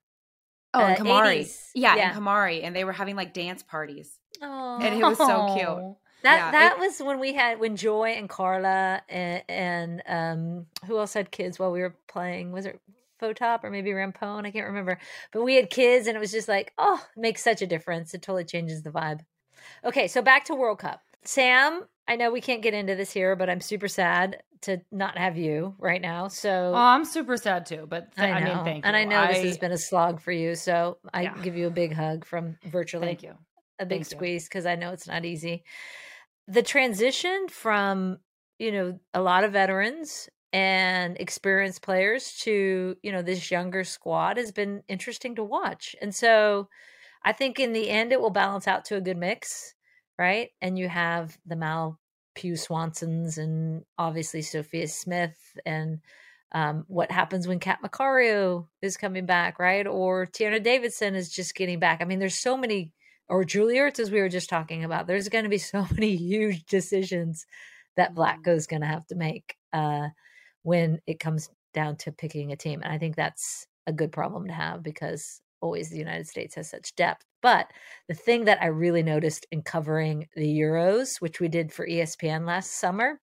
Oh, and Uh, Kamari. Yeah, Yeah. and Kamari, and they were having like dance parties, Oh, and it was so cute. That yeah, that it- was when we had when Joy and Carla and, and um who else had kids while we were playing? Was it Photop or maybe Rampone? I can't remember. But we had kids, and it was just like, oh, it makes such a difference. It totally changes the vibe. Okay, so back to World Cup. Sam, I know we can't get into this here, but I'm super sad to not have you right now. So Oh, I'm super sad too. But th- I I, mean, thank you. and I know this has been a slog for you. So I Yeah. give you a big hug from virtually Thank you. a big Thank squeeze because I know it's not easy. The transition from, you know, a lot of veterans and experienced players to, you know, this younger squad has been interesting to watch. And so I think in the end it will balance out to a good mix, right? And you have the Mal Pugh Swansons and obviously Sophia Smith and um, what happens when Kat Macario is coming back, right? Or Tierna Davidson is just getting back. I mean, there's so many, or Julie Ertz, as we were just talking about. There's going to be (laughs) so many huge decisions that Vlatko's going to have to make uh, when it comes down to picking a team. And I think that's a good problem to have because always the United States has such depth. But the thing that I really noticed in covering the Euros, which we did for ESPN last summer,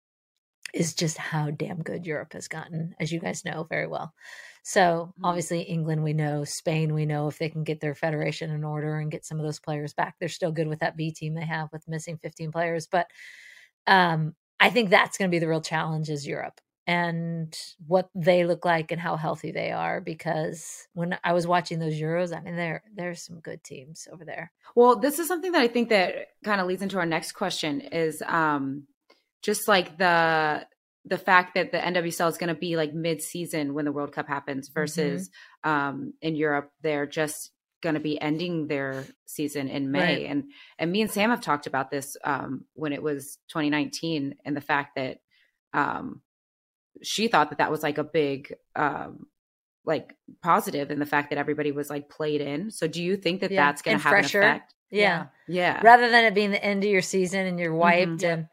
is just how damn good Europe has gotten, as you guys know very well. So Mhm. obviously England we know, Spain we know if they can get their federation in order and get some of those players back. They're still good with that B team they have with missing 15 players, but um I think that's going to be the real challenge is Europe and what they look like and how healthy they are because when I was watching those Euros, I mean there there's some good teams over there. Well, this is something that I think that kind of leads into our next question is um just like the the fact that the NWSL is going to be like mid season when the World Cup happens versus um in Europe they're just going to be ending their season in May Right. and and me and Sam have talked about this um when it was 2019 and the fact that um she thought that that was like a big um like positive in the fact that everybody was like played in. So do you think that Yeah, that's going and to have fresher. an effect? Yeah. Yeah. rather than it being the end of your season and you're wiped Mhm. and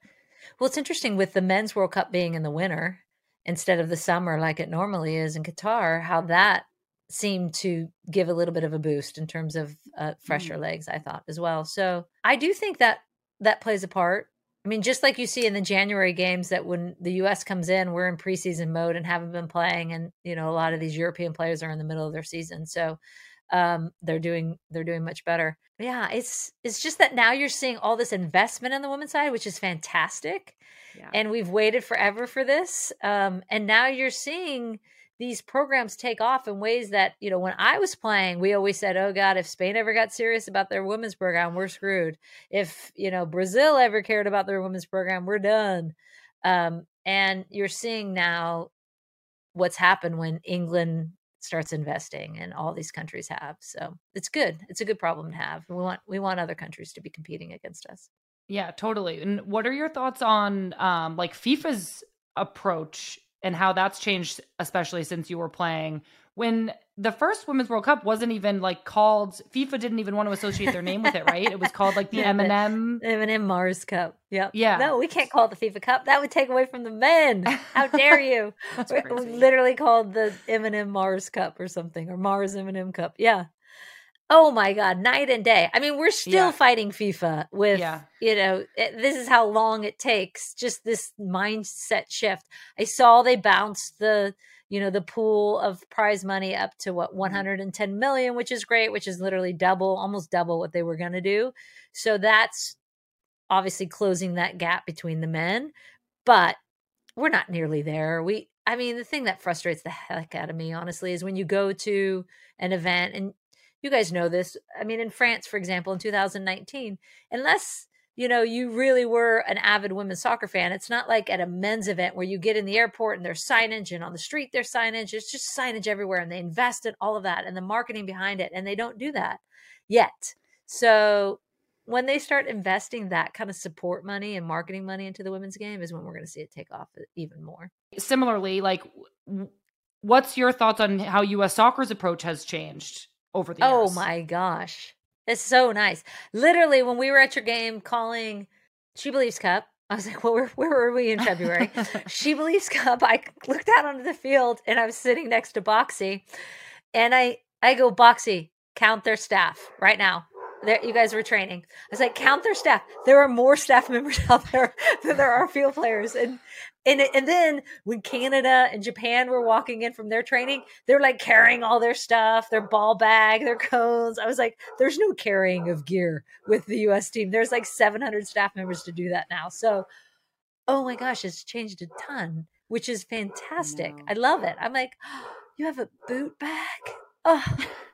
well it's interesting with the men's world cup being in the winter instead of the summer like it normally is in qatar how that seemed to give a little bit of a boost in terms of uh, fresher legs i thought as well so i do think that that plays a part i mean just like you see in the january games that when the us comes in we're in preseason mode and haven't been playing and you know a lot of these european players are in the middle of their season so um, they're doing they're doing much better. Yeah, it's it's just that now you're seeing all this investment on the women's side, which is fantastic. Yeah. And we've waited forever for this. Um, and now you're seeing these programs take off in ways that, you know, when I was playing, we always said, oh God, if Spain ever got serious about their women's program, we're screwed. If, you know, Brazil ever cared about their women's program, we're done. Um, and you're seeing now what's happened when England starts investing and all these countries have. So it's good. It's a good problem to have. We want we want other countries to be competing against us. Yeah, totally. And what are your thoughts on um like FIFA's approach and how that's changed, especially since you were playing. When the first Women's World Cup wasn't even like called, FIFA didn't even want to associate their name with it, right? It was called like the (laughs) yeah, M&M. M&M Mars Cup. Yep. Yeah. No, we can't call it the FIFA Cup. That would take away from the men. How (laughs) dare you? that's crazy. We literally called the M&M Mars Cup or something, or Mars M&M Cup. Yeah oh my god night and day i mean we're still yeah. fighting fifa with yeah. you know it, this is how long it takes just this mindset shift i saw they bounced the you know the pool of prize money up to what 110 mm-hmm. which is great which is literally double almost double what they were going to do so that's obviously closing that gap between the men but we're not nearly there we i mean the thing that frustrates the heck out of me honestly is when you go to an event and you guys know this. I mean, in France, for example, in 2019, unless you know you really were an avid women's soccer fan, it's not like at a men's event where you get in the airport and there's signage and on the street there's signage. It's just signage everywhere, and they invest in all of that and the marketing behind it, and they don't do that yet. So when they start investing that kind of support money and marketing money into the women's game is when we're going to see it take off even more. Similarly, like what's your thoughts on how US soccer's approach has changed? Over the oh years. Oh my gosh. It's so nice. Literally, when we were at your game calling She Believes Cup, I was like, well, where, where were we in February? (laughs) she Believes Cup. I looked out onto the field and I was sitting next to Boxy. And I, I go, Boxy, count their staff right now. There, you guys were training. I was like, count their staff. There are more staff members (laughs) out there than there are field players. And and and then when Canada and Japan were walking in from their training, they're like carrying all their stuff, their ball bag, their cones. I was like, there's no carrying of gear with the US team. There's like 700 staff members to do that now. So, oh my gosh, it's changed a ton, which is fantastic. I, I love it. I'm like, oh, (gasps) you have a boot bag?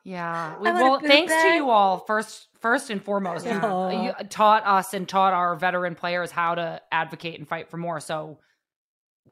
Yeah. well, thanks to you all first first and foremost. You, you taught us and taught our veteran players how to advocate and fight for more. So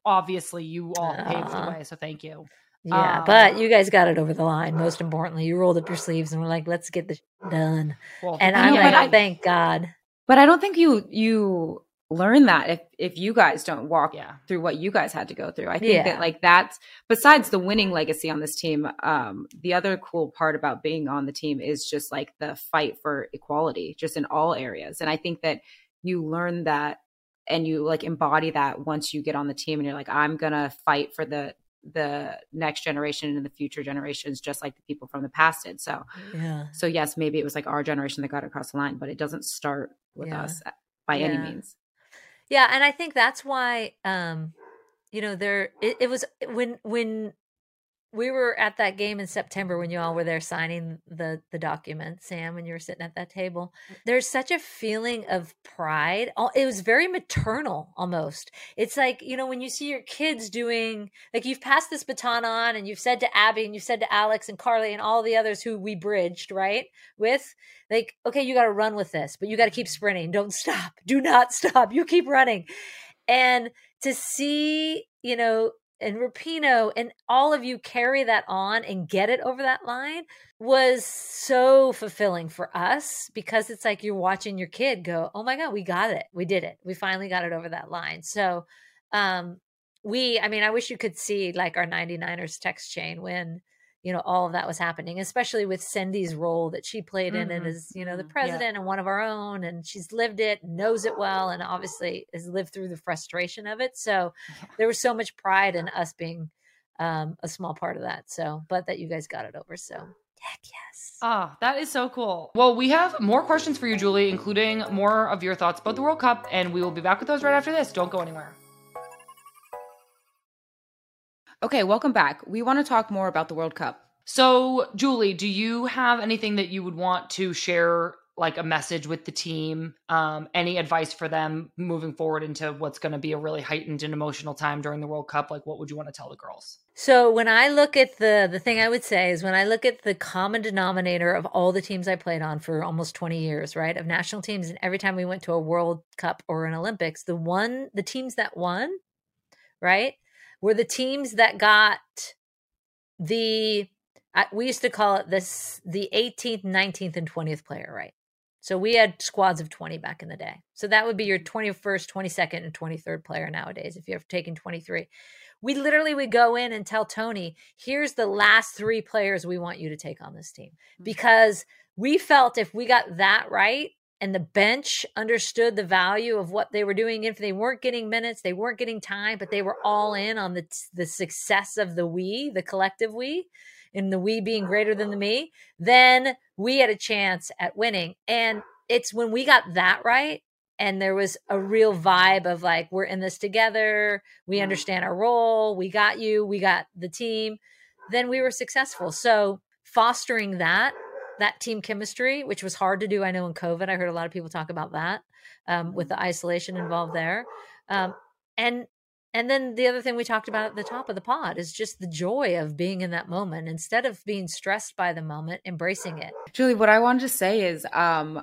obviously you all uh, paved the way. So thank you. Yeah, um, but you guys got it over the line. Most importantly, you rolled up your sleeves and were like, "Let's get this done." Well, and I'm like, I, "Thank God." But I don't think you you learn that if if you guys don't walk yeah. through what you guys had to go through. I think yeah. that like that's besides the winning legacy on this team, um, the other cool part about being on the team is just like the fight for equality, just in all areas. And I think that you learn that and you like embody that once you get on the team and you're like i'm gonna fight for the the next generation and the future generations just like the people from the past did so yeah so yes maybe it was like our generation that got across the line but it doesn't start with yeah. us by yeah. any means yeah and i think that's why um you know there it, it was when when we were at that game in September when you all were there signing the the document, Sam, when you were sitting at that table. Mm. There's such a feeling of pride. It was very maternal almost. It's like, you know, when you see your kids doing like you've passed this baton on and you've said to Abby and you've said to Alex and Carly and all the others who we bridged, right? With like, okay, you got to run with this, but you got to keep sprinting. Don't stop. Do not stop. You keep running. And to see, you know, and Rapinoe and all of you carry that on and get it over that line was so fulfilling for us because it's like you're watching your kid go, "Oh my god, we got it. We did it. We finally got it over that line." So, um we I mean, I wish you could see like our 99ers text chain when you know all of that was happening especially with cindy's role that she played mm-hmm. in it mm-hmm. as you know the mm-hmm. president yeah. and one of our own and she's lived it knows it well and obviously has lived through the frustration of it so (laughs) there was so much pride in us being um, a small part of that so but that you guys got it over so heck yes ah that is so cool well we have more questions for you julie including more of your thoughts about the world cup and we will be back with those right after this don't go anywhere Okay, welcome back. We want to talk more about the World Cup. So, Julie, do you have anything that you would want to share like a message with the team um, any advice for them moving forward into what's going to be a really heightened and emotional time during the world cup like what would you want to tell the girls so when i look at the the thing i would say is when i look at the common denominator of all the teams i played on for almost 20 years right of national teams and every time we went to a world cup or an olympics the one the teams that won right were the teams that got the we used to call it this the 18th 19th and 20th player right so we had squads of 20 back in the day. So that would be your 21st, 22nd, and 23rd player nowadays if you're taking 23. We literally would go in and tell Tony, here's the last three players we want you to take on this team. Mm. Because we felt if we got that right and the bench understood the value of what they were doing, if they weren't getting minutes, they weren't getting time, but they were all in on the, the success of the we, the collective we, and the we being greater than the me, then we had a chance at winning. And it's when we got that right and there was a real vibe of like we're in this together we mm-hmm. understand our role we got you we got the team then we were successful. So fostering that that team chemistry which was hard to do i know in covid i heard a lot of people talk about that um, with the isolation involved there um, and and then the other thing we talked about at the top of the pod is just the joy of being in that moment instead of being stressed by the moment, embracing it. Julie, what I wanted to say is um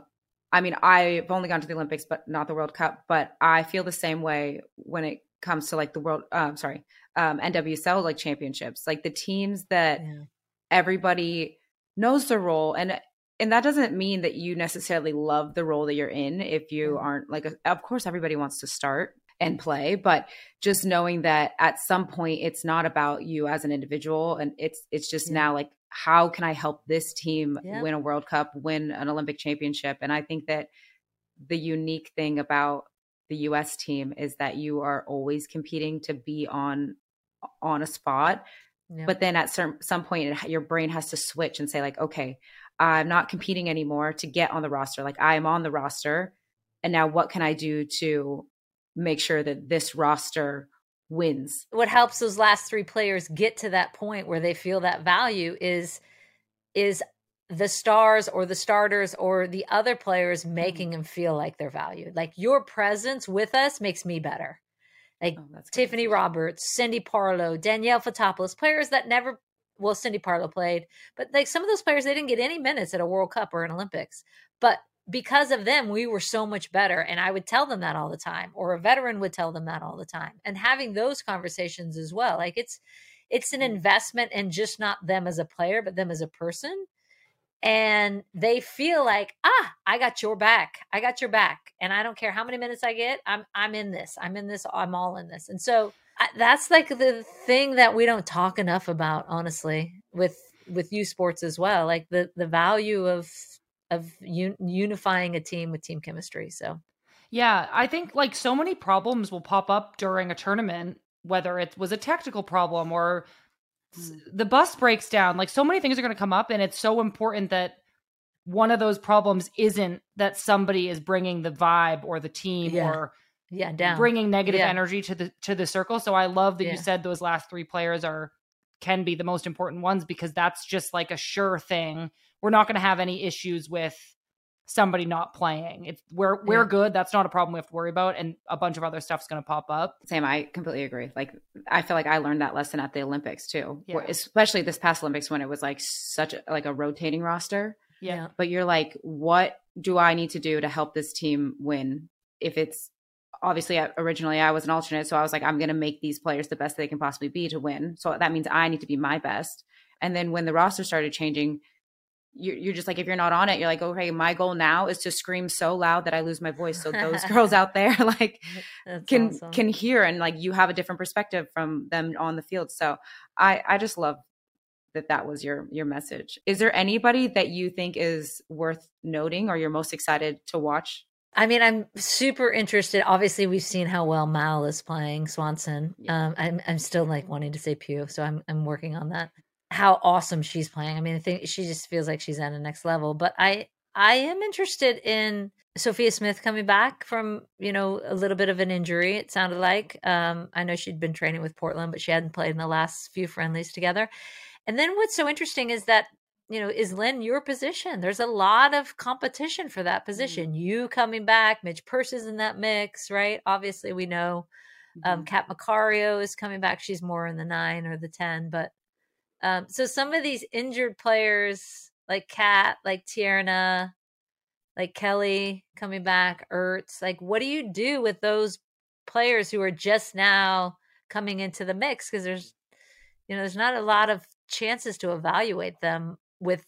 I mean, I've only gone to the Olympics but not the World Cup, but I feel the same way when it comes to like the world um sorry, um NWSL like championships. Like the teams that yeah. everybody knows the role and and that doesn't mean that you necessarily love the role that you're in if you mm. aren't like a, of course everybody wants to start and play but just knowing that at some point it's not about you as an individual and it's it's just yeah. now like how can i help this team yeah. win a world cup win an olympic championship and i think that the unique thing about the us team is that you are always competing to be on on a spot but then at certain some point it, your brain has to switch and say like okay i'm not competing anymore to get on the roster like i am on the roster and now what can i do to make sure that this roster wins. What helps those last three players get to that point where they feel that value is is the stars or the starters or the other players mm-hmm. making them feel like they're valued. Like your presence with us makes me better. Like oh, Tiffany Roberts, Cindy Parlow, Danielle Fotopoulos, players that never well, Cindy Parlow played, but like some of those players, they didn't get any minutes at a World Cup or an Olympics. But because of them, we were so much better. And I would tell them that all the time, or a veteran would tell them that all the time. And having those conversations as well. Like it's it's an mm. investment in just not them as a player, but them as a person. And they feel like, ah, I got your back. I got your back. And I don't care how many minutes I get. I'm I'm in this. I'm in this. I'm all in this. And so I, that's like the thing that we don't talk enough about, honestly, with with U Sports as well. Like the the value of of un- unifying a team with team chemistry. So, yeah, I think like so many problems will pop up during a tournament, whether it was a technical problem or mm. the bus breaks down. Like so many things are going to come up, and it's so important that one of those problems isn't that somebody is bringing the vibe or the team yeah. or yeah down. bringing negative yeah. energy to the to the circle. So I love that yeah. you said those last three players are can be the most important ones because that's just like a sure thing we're not going to have any issues with somebody not playing. It's we're we're yeah. good. That's not a problem we have to worry about, and a bunch of other stuff's going to pop up. Same, I completely agree. Like I feel like I learned that lesson at the Olympics too, yeah. especially this past Olympics when it was like such a, like a rotating roster. Yeah, but you're like, what do I need to do to help this team win? If it's obviously originally I was an alternate, so I was like, I'm going to make these players the best they can possibly be to win. So that means I need to be my best. And then when the roster started changing, you're, you're just like if you're not on it you're like okay my goal now is to scream so loud that i lose my voice so those (laughs) girls out there (laughs) like That's can awesome. can hear and like you have a different perspective from them on the field so i i just love that that was your your message is there anybody that you think is worth noting or you're most excited to watch I mean, I'm super interested. Obviously, we've seen how well Mal is playing Swanson. Yeah. Um, I'm I'm still like wanting to say Pugh, so I'm I'm working on that how awesome she's playing. I mean, I think she just feels like she's at a next level. But I I am interested in Sophia Smith coming back from, you know, a little bit of an injury, it sounded like. Um, I know she'd been training with Portland, but she hadn't played in the last few friendlies together. and then what's so interesting is that you know is Lynn your position? There's a lot of competition for that position. Mm. You coming back, Midge Purce is in that mix, right? Obviously, we know um, mm-hmm. Kat Macario is coming back. She's more in the nine or the ten, but um, so some of these injured players like Kat, like Tierna, like Kelly coming back, Ertz, like what do you do with those players who are just now coming into the mix? Because there's you know there's not a lot of chances to evaluate them with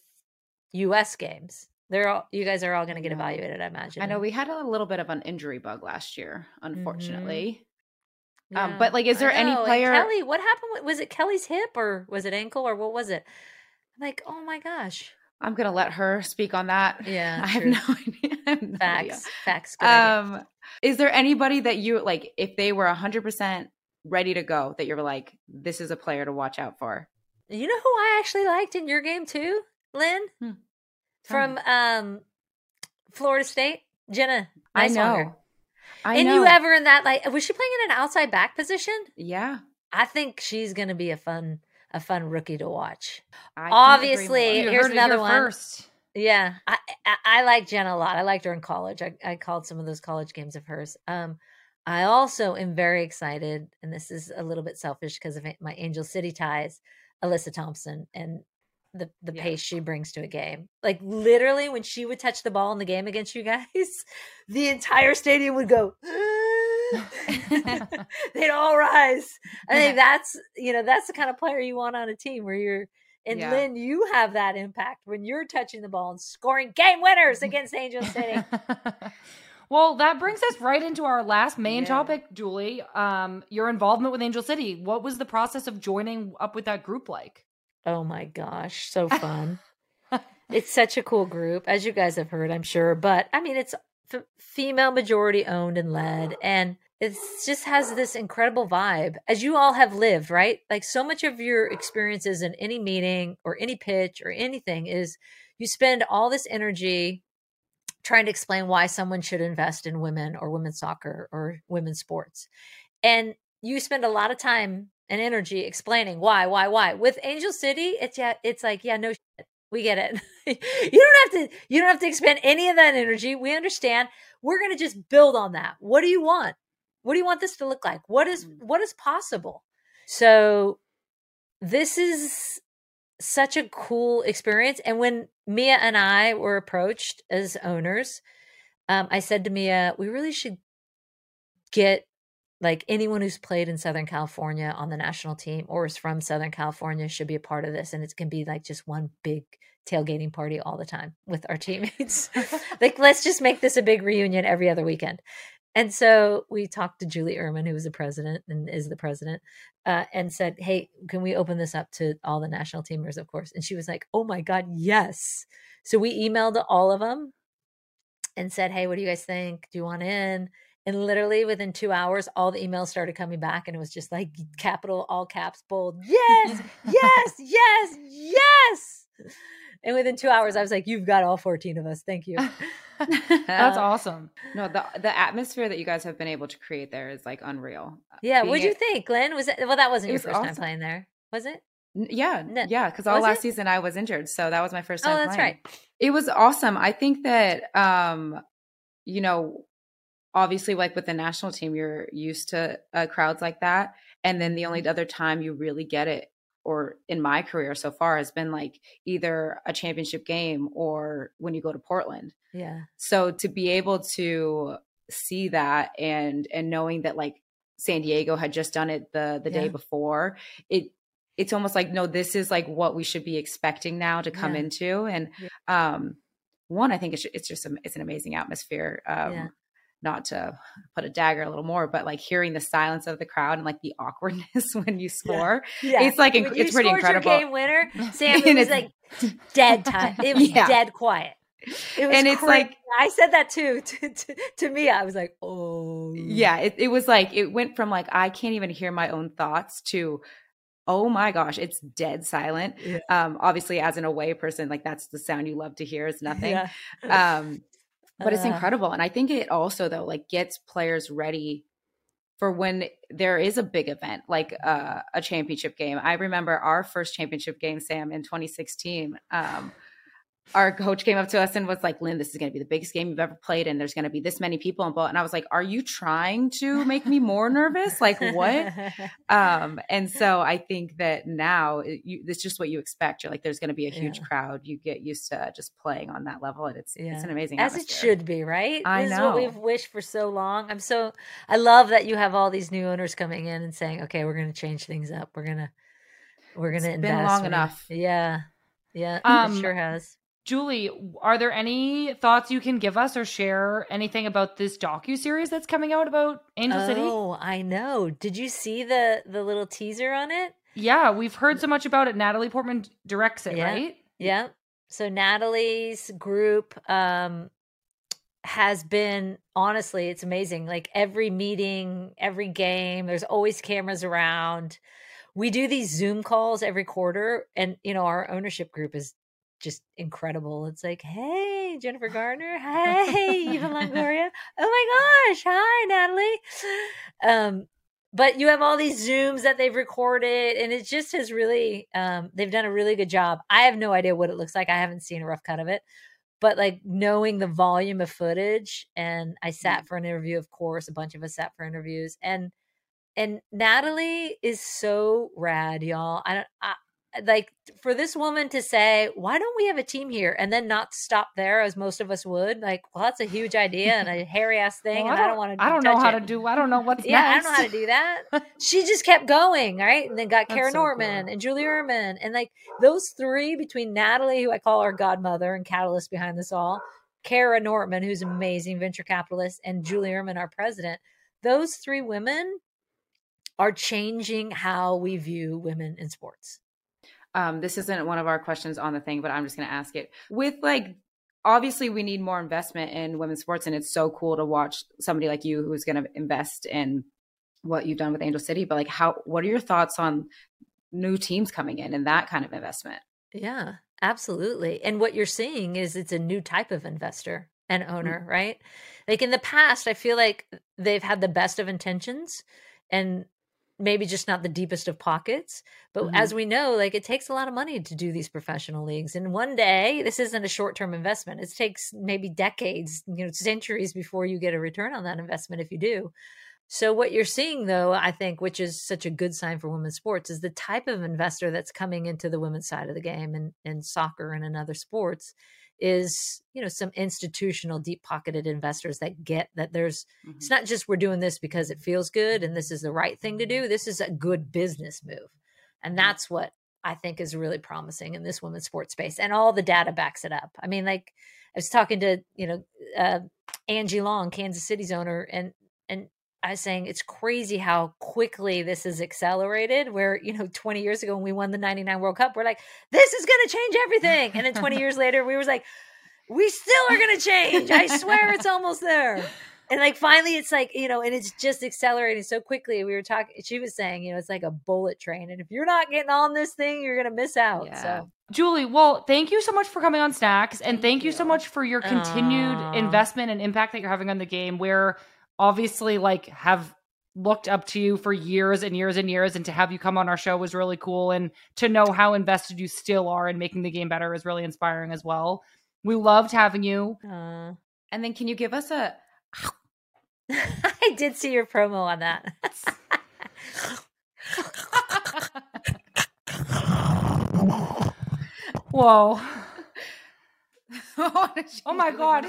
US games. They're all you guys are all going to get evaluated, I imagine. I know we had a little bit of an injury bug last year, unfortunately. Mm-hmm. Yeah. Um, but like, is there any player? And Kelly, what happened? Was it Kelly's hip or was it ankle or what was it? I'm like, oh my gosh. I'm gonna let her speak on that. Yeah, (laughs) (laughs) I have no idea. Have no facts, idea. facts. um, idea. is there anybody that you like? If they were 100 percent ready to go, that you're like, this is a player to watch out for. You know who I actually liked in your game too, Lynn, hmm. from um, Florida State, Jenna. I know. I and know. you ever in that like was she playing in an outside back position? Yeah. I think she's gonna be a fun a fun rookie to watch. I Obviously, here's another one. First. Yeah, I, I, I like Jen a lot. I liked her in college. I, I called some of those college games of hers. Um, I also am very excited, and this is a little bit selfish because of my Angel City ties. Alyssa Thompson and the the yeah. pace she brings to a game. Like literally, when she would touch the ball in the game against you guys, (laughs) the entire stadium would go. (laughs) (laughs) They'd all rise. I think that's you know that's the kind of player you want on a team where you're. And yeah. Lynn, you have that impact when you're touching the ball and scoring game winners against Angel City. Well, that brings us right into our last main yeah. topic, Julie. Um, your involvement with Angel City. What was the process of joining up with that group like? Oh my gosh, so fun. (laughs) it's such a cool group, as you guys have heard, I'm sure. But I mean, it's f- female majority owned and led. And it just has this incredible vibe, as you all have lived, right? Like so much of your experiences in any meeting or any pitch or anything is you spend all this energy trying to explain why someone should invest in women or women's soccer or women's sports. And you spend a lot of time and energy explaining why, why, why. With Angel City, it's yeah, it's like, yeah, no shit. We get it. (laughs) you don't have to you don't have to expend any of that energy. We understand. We're gonna just build on that. What do you want? What do you want this to look like? What is mm. what is possible? So this is such a cool experience. And when Mia and I were approached as owners, um, I said to Mia, we really should get like anyone who's played in Southern California on the national team or is from Southern California should be a part of this. And it can be like just one big tailgating party all the time with our teammates. (laughs) (laughs) like, let's just make this a big reunion every other weekend. And so we talked to Julie Uhrman, who was the president and is the president, uh, and said, Hey, can we open this up to all the national teamers, of course? And she was like, Oh my God, yes. So we emailed all of them and said, Hey, what do you guys think? Do you want in? And literally within two hours, all the emails started coming back, and it was just like capital, all caps, bold. Yes, yes, (laughs) yes, yes. And within two hours, I was like, "You've got all fourteen of us. Thank you." (laughs) That's uh, awesome. No, the the atmosphere that you guys have been able to create there is like unreal. Yeah, what'd you think, Glenn? Was it well? That wasn't your first awesome. time playing there, was it? Yeah, yeah, because all was last it? season I was injured, so that was my first time. Oh, that's playing. right. It was awesome. I think that, um, you know, obviously like with the national team you're used to uh, crowds like that and then the only other time you really get it or in my career so far has been like either a championship game or when you go to Portland. Yeah. So to be able to see that and and knowing that like San Diego had just done it the the yeah. day before, it it's almost like no this is like what we should be expecting now to come yeah. into and yeah. um one I think it's it's just a, it's an amazing atmosphere. Um not to put a dagger a little more, but like hearing the silence of the crowd and like the awkwardness (laughs) when you score, yeah. it's like when it's pretty incredible. game winner, (laughs) Sam, it was like dead time. (laughs) It was yeah. dead quiet. It was and it's crazy. like I said that too to, to, to, me. I was like, oh, yeah. It, it was like it went from like I can't even hear my own thoughts to oh my gosh, it's dead silent. Yeah. Um, obviously, as an away person, like that's the sound you love to hear is nothing. Yeah. um, but it's uh. incredible and i think it also though like gets players ready for when there is a big event like uh, a championship game. I remember our first championship game, Sam, in 2016. Um, our coach came up to us and was like, Lynn, this is going to be the biggest game you've ever played. And there's going to be this many people involved. And I was like, are you trying to make me more nervous? Like what? (laughs) um, and so I think that now you, it's just what you expect. You're like, there's going to be a huge Yeah. crowd. You get used to just playing on that level. And it's, Yeah. it's an amazing As it should be, right? I this is know. what we've wished for so long. I'm so I love that you have all these new owners coming in and saying, "Okay, we're going to change things up. We're gonna we're gonna It's been invest. long We're gonna-" enough. Yeah, yeah, (laughs) Um, it sure has. Julie, are there any thoughts you can give us or share anything about this docu series that's coming out about Angel City? Oh, I know. Did you see the the little teaser on it? Yeah, we've heard so much about it. Natalie Portman directs it, Yeah. right? Yeah. So Natalie's group um has been honestly, it's amazing. Like every meeting, every game, there's always cameras around. We do these Zoom calls every quarter and you know, our ownership group is just incredible. It's like, hey, Jennifer Gardner. Hey, Eva (laughs) Longoria. Oh my gosh. Hi, Natalie. Um, but you have all these zooms that they've recorded and it just has really um, they've done a really good job i have no idea what it looks like i haven't seen a rough cut of it but like knowing the volume of footage and i sat for an interview of course a bunch of us sat for interviews and and natalie is so rad y'all i don't I, like for this woman to say why don't we have a team here and then not stop there as most of us would like well that's a huge idea and a hairy ass (laughs) thing Well, and i don't want to I don't know how to do. I don't know what's (laughs) yeah, next. I don't know how to do that. (laughs) she just kept going, right? And then got That's Kara so Nortman cool. and Julie Uhrman. And like those three between Natalie, who I call our godmother and catalyst behind this all, Kara Nortman, who's an amazing venture capitalist, and Julie Uhrman, our president, those three women are changing how we view women in sports. Um, this isn't one of our questions on the thing, but I'm just going to ask it. With like, obviously, we need more investment in women's sports, and it's so cool to watch somebody like you who's going to invest in what you've done with Angel City. But like, how? What are your thoughts on new teams coming in and that kind of investment? Yeah, absolutely. And what you're seeing is it's a new type of investor and owner, right? Like in the past, I feel like they've had the best of intentions and maybe just not the deepest of pockets. But Mhm. as we know, like it takes a lot of money to do these professional leagues. And one day, this isn't a short term investment. It takes maybe decades, you know, centuries before you get a return on that investment if you do. So what you're seeing though, I think, which is such a good sign for women's sports, is the type of investor that's coming into the women's side of the game and in soccer and in other sports is, you know, some institutional deep pocketed investors that get that there's it's not just we're doing this because it feels good and this is the right thing to do. This is a good business move. And that's what I think is really promising in this women's sports space. And all the data backs it up. I mean, like I was talking to, you know, uh, Angie Long, Kansas City's owner, and I was saying it's crazy how quickly this is accelerated. Where, you know, 20 years ago when we won the 99 World Cup, we're like, this is going to change everything. And then 20 years (laughs) later, we was like, we still are going to change. I swear it's almost there. And like finally, it's like, you know, and it's just accelerating so quickly. We were talking, she was saying, you know, it's like a bullet train. And if you're not getting on this thing, you're going to miss out. Yeah. So, Julie, well, thank you so much for coming on Snacks, and Thank thank you so much for your continued Aw. investment and impact that you're having on the game. We're obviously like have looked up to you for years and years and years, and to have you come on our show was really cool, and to know how invested you still are in making the game better is really inspiring as well. We loved having you. uh, And then, can you give us a? (laughs) I did see your promo on that. (laughs) Whoa! (laughs) oh Oh my god!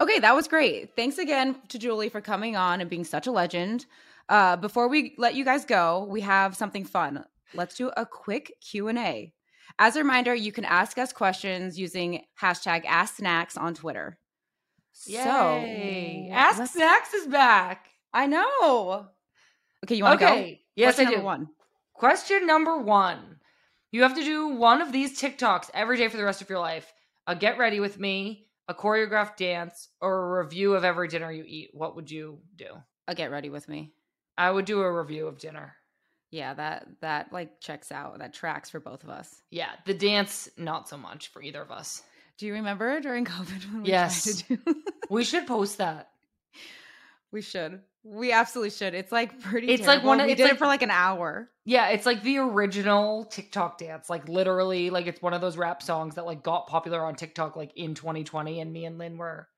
Okay, that was great. Thanks again to Julie for coming on and being such a legend. Uh, before we let you guys go, we have something fun. Let's do a quick Q and A. As a reminder, you can ask us questions using hashtag Ask Snacks on Twitter. Yay. So, Ask Snacks is back. I know. Okay, you want to Okay. go? Yes, Question I do. number One. Question number one. You have to do one of these TikToks every day for the rest of your life. A get ready with me, a choreographed dance, or a review of every dinner you eat. What would you do? Uh, get ready with me. I would do a review of dinner. Yeah, that that like checks out. That tracks for both of us. Yeah, the dance, not so much for either of us. Do you remember during (laughs) COVID when we Yes. tried to do? We should post that. (laughs) We should. We absolutely should. It's like pretty. It's like one of- We it's did like- it for like an hour. Yeah, it's like the original TikTok dance. Like literally, like it's one of those rap songs that like got popular on TikTok like in 2020 and me and Lynn were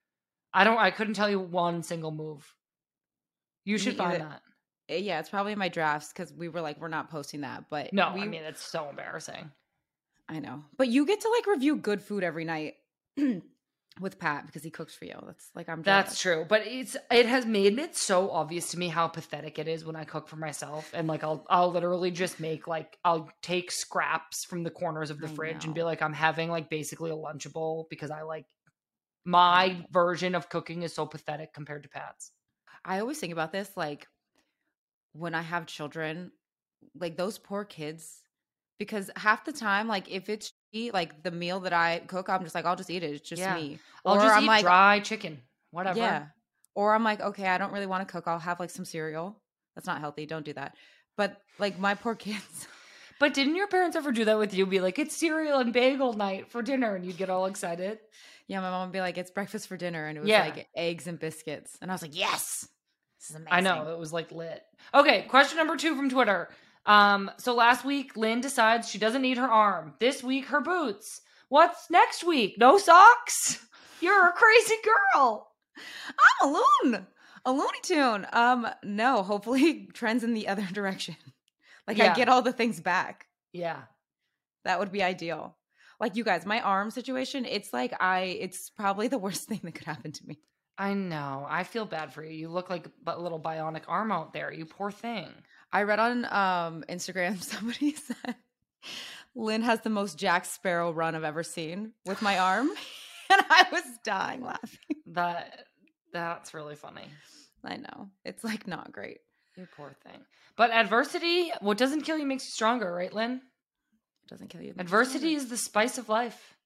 I don't I couldn't tell you one single move. You Me should find either. that. Eh, Yeah, it's probably in my drafts because we were like, we're not posting that. But No, we, I mean it's so embarrassing. I know. But you get to like review good food every night (clears throat) with Pat because he cooks for you. That's like I'm. That's true, but it's it has made it so obvious to me how pathetic it is when I cook for myself, and like I'll I'll literally just make like I'll take scraps from the corners of the I fridge and be like I'm having like basically a lunchable because I like my version of cooking is so pathetic compared to Pat's. I always think about this like when I have children, like those poor kids, because half the time, like if it's like the meal that I cook, I'm just like, I'll just eat it. It's just Yeah. me. I'll or just I'm eat like, dry chicken, whatever. yeah. Or I'm like, okay, I don't really want to cook. I'll have like some cereal. That's not healthy. Don't do that. But like my poor (laughs) kids. But didn't your parents ever do that with you? Be like, it's cereal and bagel night for dinner, and you'd get all excited. Yeah, my mom would be like, it's breakfast for dinner. And it was Yeah. like eggs and biscuits. And I was like, yes. This is amazing. I know it was like lit. Okay, question number two from Twitter. Um, so last week Lynn decides she doesn't need her arm. This week her boots. What's next week? No socks? (laughs) You're a crazy girl. I'm a loon. A Looney Tune. Um, no, hopefully (laughs) trends in the other (laughs) direction. Like Yeah. I get all the things back. Yeah. That would be ideal. Like you guys, my arm situation, it's like I it's probably the worst thing that could happen to me. I know. I feel bad for you. You look like a little bionic arm out there. You poor thing. I read on um Instagram (laughs) somebody said Lynn has the most Jack Sparrow run I've ever seen with my arm. (laughs) and I was dying laughing. That that's really funny. I know. It's like not great. You poor thing. But adversity, what doesn't kill you makes you stronger, right, Lynn? It doesn't kill you. Adversity is the spice of life.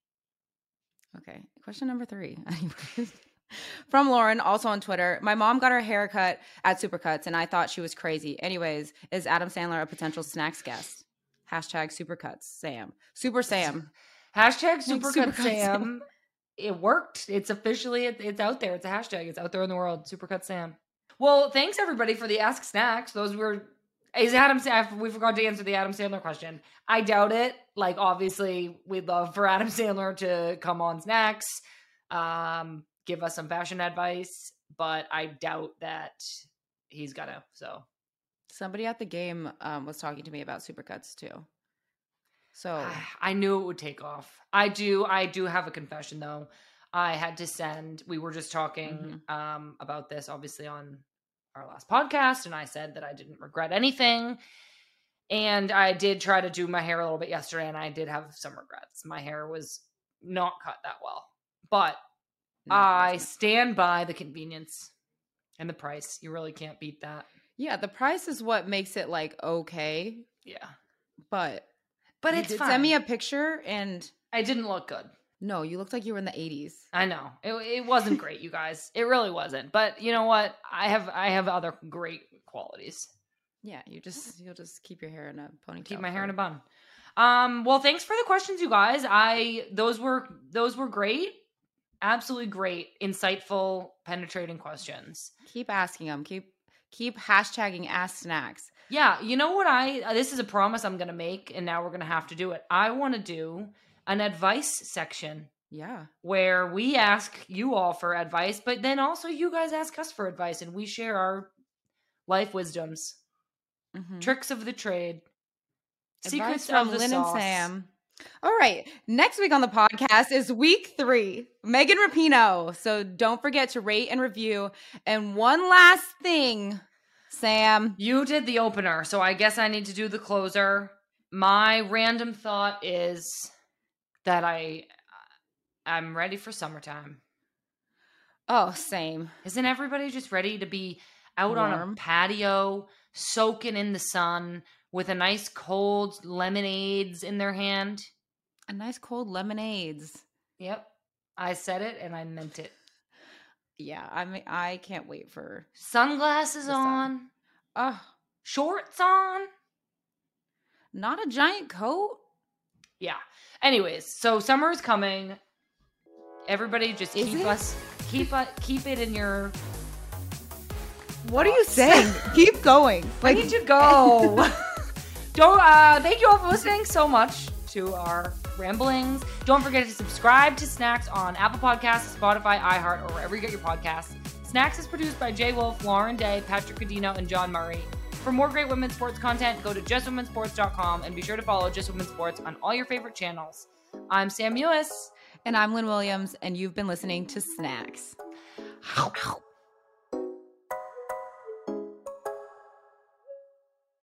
Okay. Question number three. (laughs) From Lauren, also on Twitter. My mom got her hair cut at Supercuts and I thought she was crazy. Anyways, is Adam Sandler a potential snacks guest? Hashtag Supercuts Sam. Super Sam. Hashtag Supercuts Supercut Supercut Sam. It worked. It's officially it's out there. It's a hashtag. It's out there in the world. Supercut Sam. Well, thanks everybody for the Ask Snacks. Those were is Adam We forgot to answer the Adam Sandler question. I doubt it. Like obviously, we'd love for Adam Sandler to come on Snacks, um, give us some fashion advice, but I doubt that he's gonna. So Somebody at the game um, was talking to me about Supercuts too. So (sighs) I knew it would take off. I do. I do have a confession though. I had to send. We were just talking um, about this, obviously, on our last podcast, and I said that I didn't regret anything. And I did try to do my hair a little bit yesterday, and I did have some regrets. My hair was not cut that well, but I stand by the convenience and the price. You really can't beat that. yeah, the price is what makes it like okay, Yeah, but but it's fine. send me a picture and I didn't look good. no, you looked like you were in the 80s. I know it, it wasn't great, you guys. It really wasn't. But you know what? I have I have other great qualities. Yeah, you just you'll just keep your hair in a ponytail. Keep my hair in a bun. Um. Well, thanks for the questions, you guys. I those were those were great, absolutely great, insightful, penetrating questions. Keep asking them. Keep keep hashtagging ask snacks. Yeah, you know what? I uh, this is a promise I'm gonna make, and now we're gonna have to do it. I want to do an advice section Yeah. where we ask you all for advice, but then also you guys ask us for advice, and we share our life wisdoms. Mhm. tricks of the trade, Advice secrets from of the Lynn sauce. and Sam. All right. Next week on the podcast is week three, Megan Rapinoe. So don't forget to rate and review. And one last thing, Sam. You did the opener, so I guess I need to do the closer. My random thought is that I I'm ready for summertime. Oh, same. Isn't everybody just ready to be out on a patio, soaking in the sun with a nice cold lemonades in their hand? A nice cold lemonades. Yep. I said it and I meant it. Yeah, I mean, I can't wait for. Sunglasses on, Oh, shorts on. not a giant coat. Yeah. Anyways, so summer is coming. Everybody just Is keep it? us keep uh, keep it in your What are you saying? (laughs) Keep going. I Like need to go. (laughs) Don't. Uh, thank you all for listening so much to our ramblings. Don't forget to subscribe to Snacks on Apple Podcasts, Spotify, iHeart, or wherever you get your podcasts. Snacks is produced by Jay Wolf, Lauren Day, Patrick Cadino, and John Murray. For more great women's sports content, go to justwomensports.com and be sure to follow Just Women's Sports on all your favorite channels. I'm Sam Mewis. and I'm Lynn Williams, and you've been listening to Snacks.